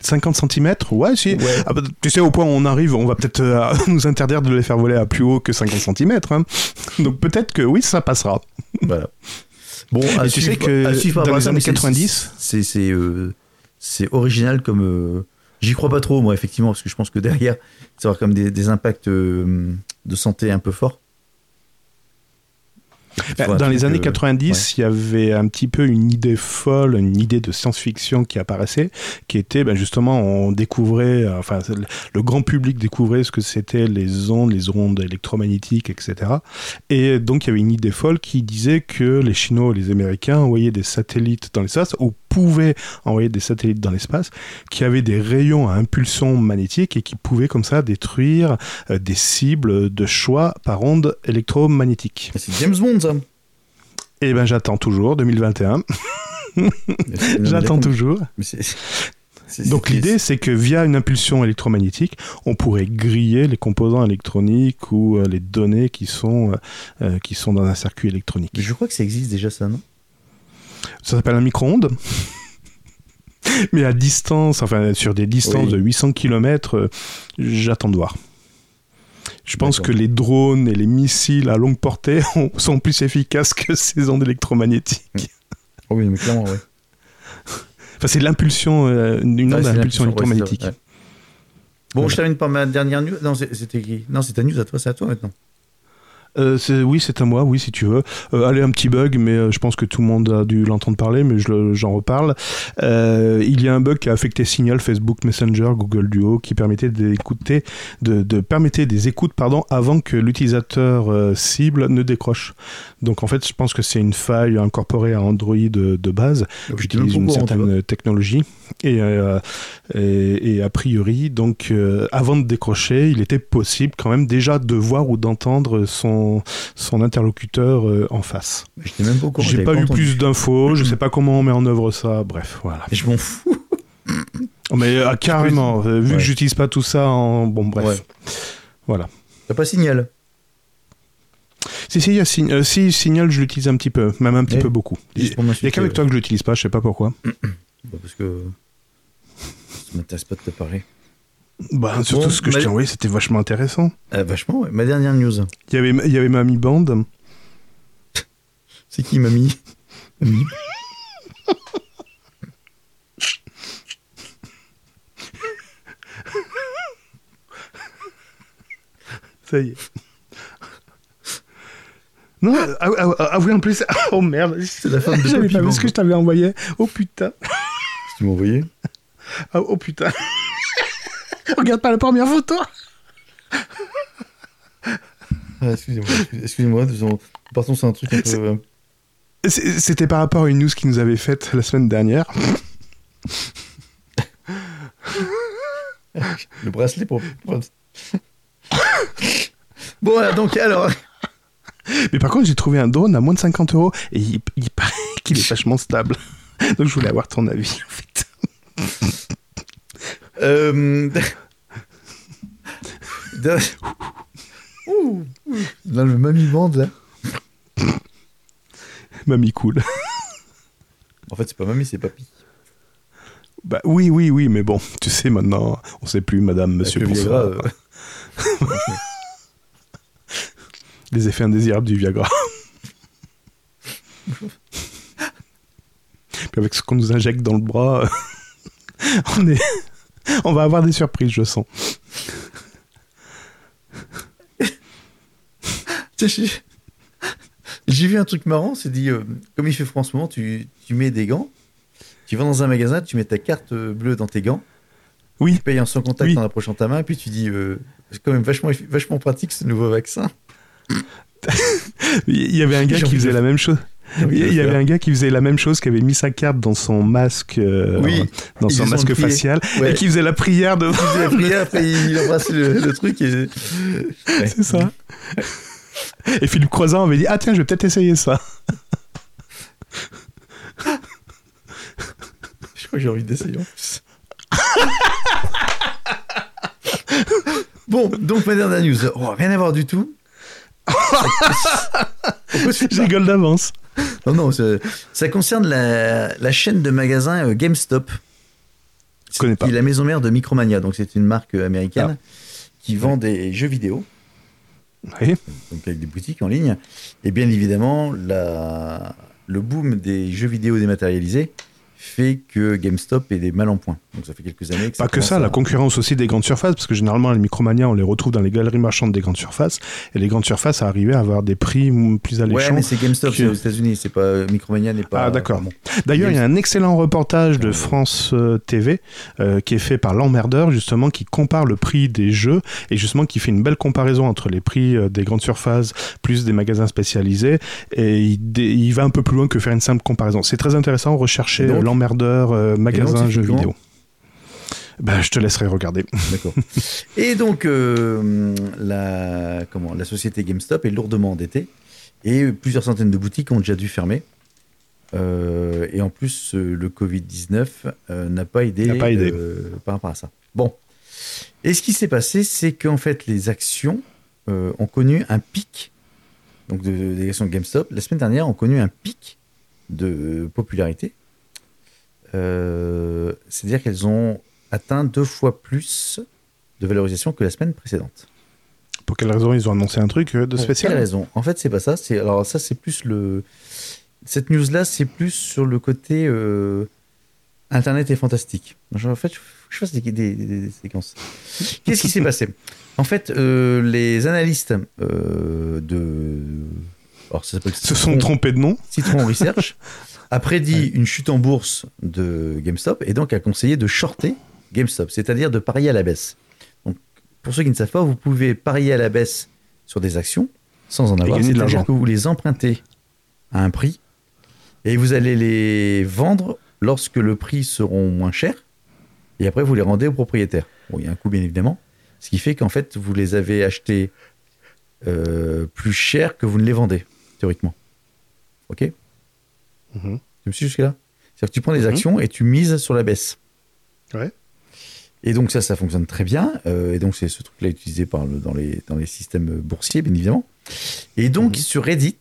50 cm Ouais, si. Ouais. Ah bah, tu sais, au point où on arrive, on va peut-être euh, <laughs> nous interdire de les faire voler à plus haut que 50 cm. Donc peut-être que oui, ça passera. Voilà. Bon, à tu suivre- sais que à dans les années ça, mais c'est- 90, c'est c'est euh, c'est original comme. J'y crois pas trop, moi, effectivement, parce que je pense que derrière, ça avoir comme des, des impacts euh, de santé un peu forts. Bah, dans les années euh, 90, il y avait un petit peu une idée folle, une idée de science-fiction qui apparaissait, qui était ben, justement, on découvrait, euh, enfin, le, le grand public découvrait ce que c'était les ondes, les ondes électromagnétiques, etc. Et donc, il y avait une idée folle qui disait que les Chinois et les Américains envoyaient des satellites dans l'espace, ou pouvaient envoyer des satellites dans l'espace, qui avaient des rayons à impulsion magnétique et qui pouvaient comme ça détruire euh, des cibles de choix par ondes électromagnétiques. C'est James Bond, ça. Eh ben j'attends toujours 2021. <laughs> J'attends toujours. Mais Donc l'idée c'est que via une impulsion électromagnétique, on pourrait griller les composants électroniques ou euh, les données qui sont euh, euh, qui sont dans un circuit électronique. Mais je crois que ça existe déjà, ça, non? Ça s'appelle un micro-ondes. <laughs> Mais à distance, enfin sur des distances Oui. de 800 km, j'attends de voir. Je pense que les drones et les missiles à longue portée <laughs> ont- sont plus efficaces que ces ondes électromagnétiques. Oh oui, mais clairement, ouais. Enfin, c'est l'impulsion, euh, une Ouais, onde à impulsion ouais, électromagnétique. ouais. Bon, je termine par ma dernière news. Non, c'était qui? Non, c'est ta news à toi, c'est à toi maintenant. Euh, oui, c'est à moi, oui, si tu veux. Euh, allez, un petit bug, mais euh, je pense que tout le monde a dû l'entendre parler, mais je j'en reparle. Euh, il y a un bug qui a affecté Signal, Facebook Messenger, Google Duo, qui permettait d'écouter, de, de permettait des écoutes, pardon, avant que l'utilisateur cible ne décroche. Donc en fait, je pense que c'est une faille incorporée à Android de, de base. J'utilise une certaine technologie et, euh, et, et a priori, donc euh, avant de décrocher, il était possible quand même déjà de voir ou d'entendre son, son interlocuteur euh, en face. J'étais même pas au courant. J'ai j'avais pas eu plus d'infos, je sais pas comment on met en œuvre ça, bref, voilà. Et je m'en fous. Mais euh, carrément, vu Ouais. que j'utilise pas tout ça en... Bon, bref. Ouais. Voilà. T'as pas signal. Si, si, il y a Sign- euh, si, Signal, je l'utilise un petit peu, même un petit peu beaucoup. Il n'y a qu'avec toi que je l'utilise pas, je sais pas pourquoi. <clears throat> Bah, parce que ça m'intéresse pas de te parler. Bah, surtout Bon, ce que je t'ai envoyé, c'était vachement intéressant. Ah, vachement, ouais. Ma dernière news. Il y avait, il y avait Mamie Band. C'est qui, mamie? Mamie? Ça y est. Non, ah, ah, ah, ah oui, en plus. <laughs> Oh merde. C'est la femme de <laughs> J'avais pas vu ce que je t'avais envoyé. Oh putain. Tu m'as envoyé <laughs> Ah, oh putain. <laughs> Regarde pas la première photo. <laughs> ah, Excusez-moi, excusez- excusez-moi, partons sur un truc un peu... euh, C'était par rapport à une news qu'ils nous avait faite la semaine dernière. Le bracelet pour... bon, donc alors... Mais par contre, j'ai trouvé un drone à moins de 50 euros et il, il paraît qu'il est vachement stable. <laughs> Donc je voulais avoir ton avis en fait. <laughs> Euh... dans- <laughs> Ouh, ouh. Dans le mamie band, là. Mamie cool. En fait, c'est pas mamie, c'est papy. Bah oui, oui, oui, mais bon, tu sais maintenant, on sait plus, madame, monsieur. Viagra, euh, Les effets indésirables du Viagra. Puis avec ce qu'on nous injecte dans le bras, <laughs> on est... On va avoir des surprises, je sens. <laughs> J'ai- vu un truc marrant, c'est dit, euh, comme il fait froid en ce moment, tu, tu mets des gants, tu vas dans un magasin, tu mets ta carte euh, bleue dans tes gants, Oui. tu payes en sans contact Oui. en approchant ta main, puis tu dis, euh, c'est quand même vachement, vachement pratique ce nouveau vaccin. <laughs> Il y avait un gars qui faisait la même chose. Il y avait un gars qui faisait la même chose, qui avait mis sa carte dans son masque, euh, Oui, dans son masque facial, Ouais. et qui faisait la prière de. <laughs> Il faisait la prière, il embrasse le, le truc et... Ouais. C'est ça. Et Philippe Croizan avait dit Ah, tiens, je vais peut-être essayer ça. Je crois que j'ai envie d'essayer en plus. bon, donc ma dernière news. Oh, rien à voir du tout. <laughs> Je rigole d'avance. Non, non, ça, ça concerne la, la chaîne de magasins euh, GameStop. Je connais pas. Qui est la maison mère de Micromania. Donc, c'est une marque euh, américaine Ah. qui vend des jeux vidéo, Oui. donc avec des boutiques en ligne. Et bien évidemment, la, le boom des jeux vidéo dématérialisés fait que GameStop est des mal en point. Donc, ça fait quelques années que ça Pas que ça, à- la concurrence aussi des grandes surfaces, parce que généralement, les Micromania, on les retrouve dans les galeries marchandes des grandes surfaces, et les grandes surfaces arrivaient à avoir des prix plus Ouais, alléchants. mais c'est GameStop, c'est aux États-Unis, c'est pas Micromania n'est pas. Ah, d'accord. bon. D'ailleurs, il y a un excellent reportage de Euh, France euh, TV euh, qui est fait par l'emmerdeur, justement, qui compare le prix des jeux et justement qui fait une belle comparaison entre les prix euh, des grandes surfaces plus des magasins spécialisés. Et il, va un peu plus loin que faire une simple comparaison. C'est très intéressant. Euh, l'emmerdeur euh, magasin jeux vidéo. Ben, je te laisserai regarder. D'accord. <laughs> Et donc, euh, la, comment, la société GameStop est lourdement endettée et plusieurs centaines de boutiques ont déjà dû fermer. Euh, et en plus, euh, le Covid-19 euh, n'a pas aidé, N'a pas aidé. par rapport à ça. Bon. Et ce qui s'est passé, c'est qu'en fait, les actions ont connu un pic, donc de, des actions de GameStop, la semaine dernière, ont connu un pic de popularité. C'est-à-dire qu'elles ont atteint deux fois plus de valorisation que la semaine précédente. Pour quelle raison ils ont annoncé un truc euh, de Pour spécial quelle raison? En fait, c'est pas ça. C'est alors ça, c'est plus le. Cette news-là, c'est plus sur le côté euh, Internet est fantastique. En fait, je fasse des, des- des- des séquences. Qu'est-ce qui s'est passé? En fait, euh, les analystes euh, de. Alors, ça s'appelle Se sont Citron- trompés de nom. Citron Research <laughs> a prédit une chute en bourse de GameStop et donc a conseillé de shorter GameStop, c'est-à-dire de parier à la baisse. Donc, pour ceux qui ne savent pas, vous pouvez parier à la baisse sur des actions sans en avoir. C'est-à-dire que vous les empruntez à un prix et vous allez les vendre lorsque le prix seront moins chers et après vous les rendez au propriétaire. Bon, il y a un coût bien évidemment, ce qui fait qu'en fait vous les avez achetés euh, plus cher que vous ne les vendez, théoriquement. Ok? Mhm. Tu me suis jusque-là? C'est-à-dire que tu prends des Mhm. actions et tu mises sur la baisse. Ouais. Et donc ça, ça fonctionne très bien. euh, et donc c'est ce truc-là utilisé par le- dans, les, dans les systèmes boursiers, bien évidemment. Et donc Mhm. sur Reddit,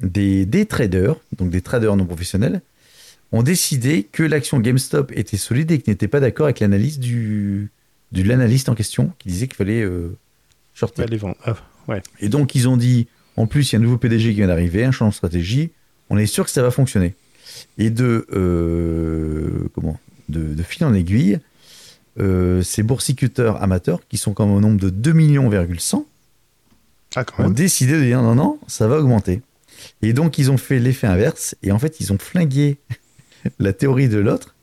des, des traders, donc des traders non professionnels, ont décidé que l'action GameStop était solide et qu'ils n'étaient pas d'accord avec l'analyse du, de l'analyste en question qui disait qu'il fallait euh, shorter. Les ventes. Ah, ouais. Et donc, ils ont dit, en plus, il y a un nouveau PDG qui vient d'arriver, un changement de stratégie, on est sûr que ça va fonctionner. Et de, euh, comment, de, de fil en aiguille, euh, ces boursicuteurs amateurs, qui sont quand même au nombre de 2 millions, Ah, quand ont décidé de dire non, non, ça va augmenter. Et donc, ils ont fait l'effet inverse, et en fait, ils ont flingué <laughs> la théorie de l'autre.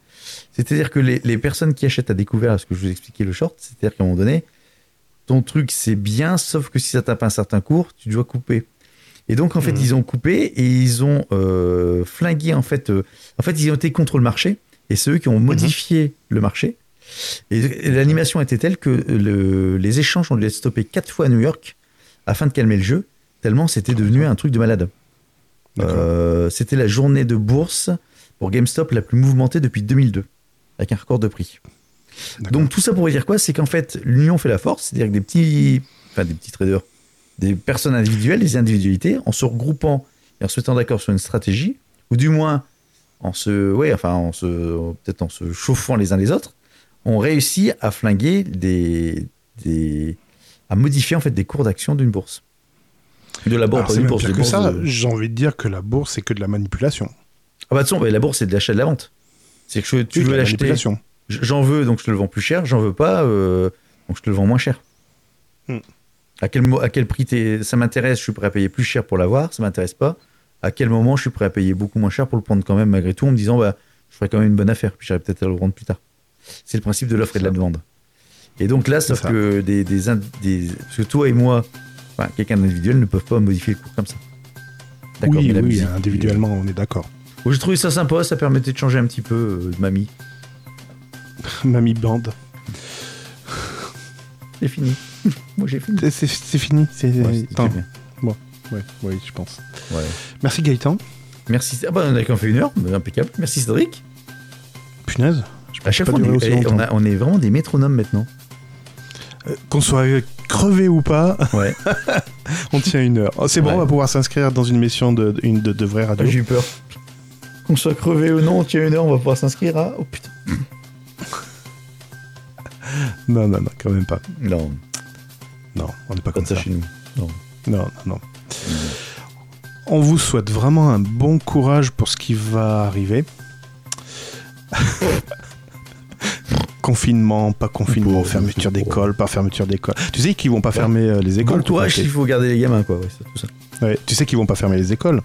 C'est-à-dire que les, les personnes qui achètent à découvert, ce que je vous expliquais le short, c'est-à-dire qu'à un moment donné, ton truc c'est bien, sauf que si ça tape un certain cours, tu dois couper. Et donc en fait Mhm. ils ont coupé et ils ont euh, flingué en fait. euh, en fait ils ont été contre le marché et c'est eux qui ont modifié le marché. Et, l'animation était telle que le- les échanges ont dû être stoppés quatre fois à New York afin de calmer le jeu, tellement c'était devenu un truc de malade. Euh, c'était la journée de bourse pour GameStop la plus mouvementée depuis 2002, avec un record de prix. Donc tout ça pour dire quoi? C'est qu'en fait, l'union fait la force, c'est-à-dire que des petits, enfin des petits traders, des personnes individuelles, des individualités, en se regroupant et en se mettant d'accord sur une stratégie, ou du moins en se, ouais, enfin en se, peut-être en se chauffant les uns les autres, ont réussi à flinguer des, des, à modifier en fait des cours d'action d'une bourse. De la bourse, pas bourse, que ça. de- J'ai envie de dire que la bourse, c'est que de la manipulation. Ah bah de toute façon, la bourse c'est de l'achat de la vente. C'est que je- tu veux la l'acheter, j'en veux donc je te le vends plus cher, j'en veux pas euh, donc je te le vends moins cher. Hmm. À quel mo- à quel prix t'es- ça m'intéresse, je suis prêt à payer plus cher pour l'avoir, ça m'intéresse pas. À quel moment je suis prêt à payer beaucoup moins cher pour le prendre quand même malgré tout en me disant bah je ferai quand même une bonne affaire puis j'aurai peut-être à le revendre plus tard. C'est le principe de l'offre et de la demande. Et donc là, sauf ça. que des, des, parce que toi et moi, enfin, quelqu'un d'individuel ne peuvent pas modifier le cours comme ça. D'accord, Oui, oui, musique, individuellement, on est d'accord. Bon, J'ai trouvé ça sympa, ça permettait de changer un petit peu euh, de mamie. <laughs> Mamie bande. C'est fini. <laughs> Moi j'ai fini. C'est- fini. C'est Ouais, bien. Ouais, ouais, je pense. Ouais. Merci Gaëtan. Merci. Ah bah, on a quand même fait une heure, impeccable. Merci Cédric. Punaise. À chaque pas fois, on est, aussi longtemps. on, a- on est vraiment des métronomes maintenant. Euh, Qu'on soit crevé ou pas, Ouais. <laughs> on tient une heure. Oh, c'est bon, Ouais. on va pouvoir s'inscrire dans une mission de, une de, de vraie radio. J'ai eu peur. Qu'on soit crevé ou non, tiens une heure, on va pouvoir s'inscrire à. Oh putain. <laughs> Non, non, non, quand même pas. Non, Non, on n'est pas comme ça ça. chez nous. Non. Non, non, non. On vous souhaite vraiment un bon courage pour ce qui va arriver. <laughs> confinement, pas confinement, fermeture d'école, pas fermeture d'école. Tu sais qu'ils vont pas fermer euh, les écoles. À s'il faut garder les gamins, quoi. Ouais, c'est tout ça. fait. Ouais, tu sais qu'ils vont pas fermer les écoles.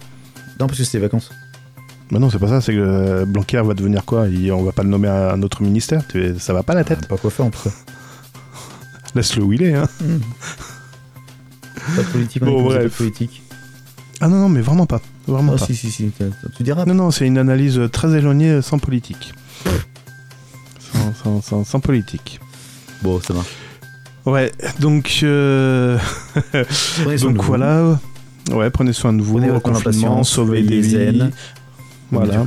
Non, parce que c'est les vacances. Bah non, c'est pas ça, c'est que euh, Blanquer va devenir quoi? Il- On va pas le nommer à un autre ministère, tu- ça va pas la tête? Pas quoi faire en tout cas. Laisse-le où il est, hein. Pas de politique, on Bon, est pas de bref. politique. Ah non, non, mais vraiment pas. Vraiment Ah pas. si, si, si. Tu diras. Non, non, c'est une analyse euh, très éloignée, sans politique. Sans, sans- sans- sans politique. Bon, ça marche. Ouais, donc, euh, <laughs> donc voilà. Ouais, prenez soin de vous, Prenez au confinement, sauvez des vies. Voilà,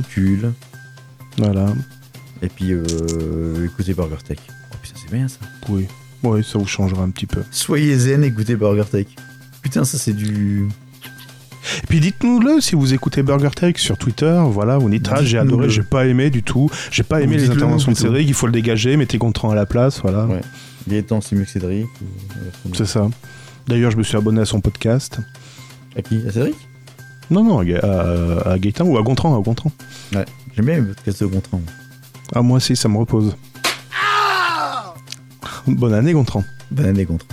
voilà. Et puis, euh, écoutez Burger Tech. Oh putain, c'est bien ça. Oui, oui, ça vous changera un petit peu. Soyez zen, écoutez Burger Tech. Putain, ça c'est du. Et puis dites-nous-le si vous écoutez Burger Tech sur Twitter. Voilà, vous dites ah, j'ai adoré, j'ai pas aimé du tout. J'ai pas aimé les interventions de. Cédric. Il faut le dégager, mettez Gontran à la place. Voilà, Ouais. Gaëtan, c'est mieux que Cédric. ou- c'est ça. D'ailleurs, je me suis abonné à son podcast. À qui? À Cédric? Non, non, à, Ga- à, à Gaëtan ou à Gontran, à Gontran. J'aime bien les podcasts de Gontran. Ah, moi aussi, ça me repose. Bonne année, Gontran. Bonne année, Gontran.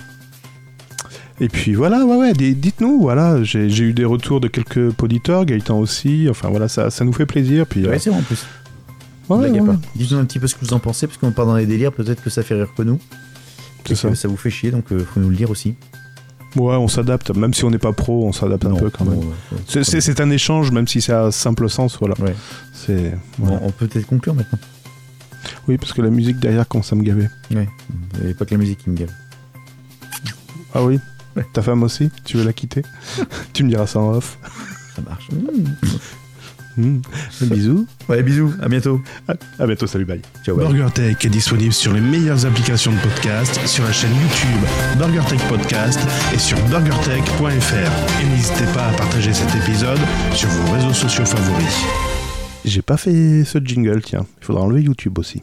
Et puis voilà, ouais, ouais, di- dites-nous, voilà, j'ai eu des retours de quelques auditeurs, Gaëtan aussi, enfin voilà, ça, ça nous fait plaisir. Puis, euh, Ouais, c'est vrai en plus. ouais, ouais. Dites-nous un petit peu ce que vous en pensez, parce qu'on part dans les délires, peut-être que ça fait rire que nous. c'est et ça. ça vous fait chier, donc euh, faut nous le dire aussi. Ouais, on s'adapte, même si on n'est pas pro, on s'adapte un peu quand même. ouais. C'est- un échange, même si c'est à simple sens, voilà. Bon, on peut peut-être conclure maintenant. Oui, parce que la musique derrière commence à me gaver. Ouais. Il n'y a pas que la musique qui me gave. Ah oui? <laughs> Ta femme aussi Tu veux la quitter <laughs> Tu me diras ça en off. Ça marche. Hmm. Bisous. Ouais, bisous, à bientôt. À bientôt, salut, bye. Ciao, bye. BurgerTech est disponible sur les meilleures applications de podcast, sur la chaîne YouTube BurgerTech Podcast et sur burgertech.fr. Et n'hésitez pas à partager cet épisode sur vos réseaux sociaux favoris. J'ai pas fait ce jingle, tiens. Il faudra enlever YouTube aussi.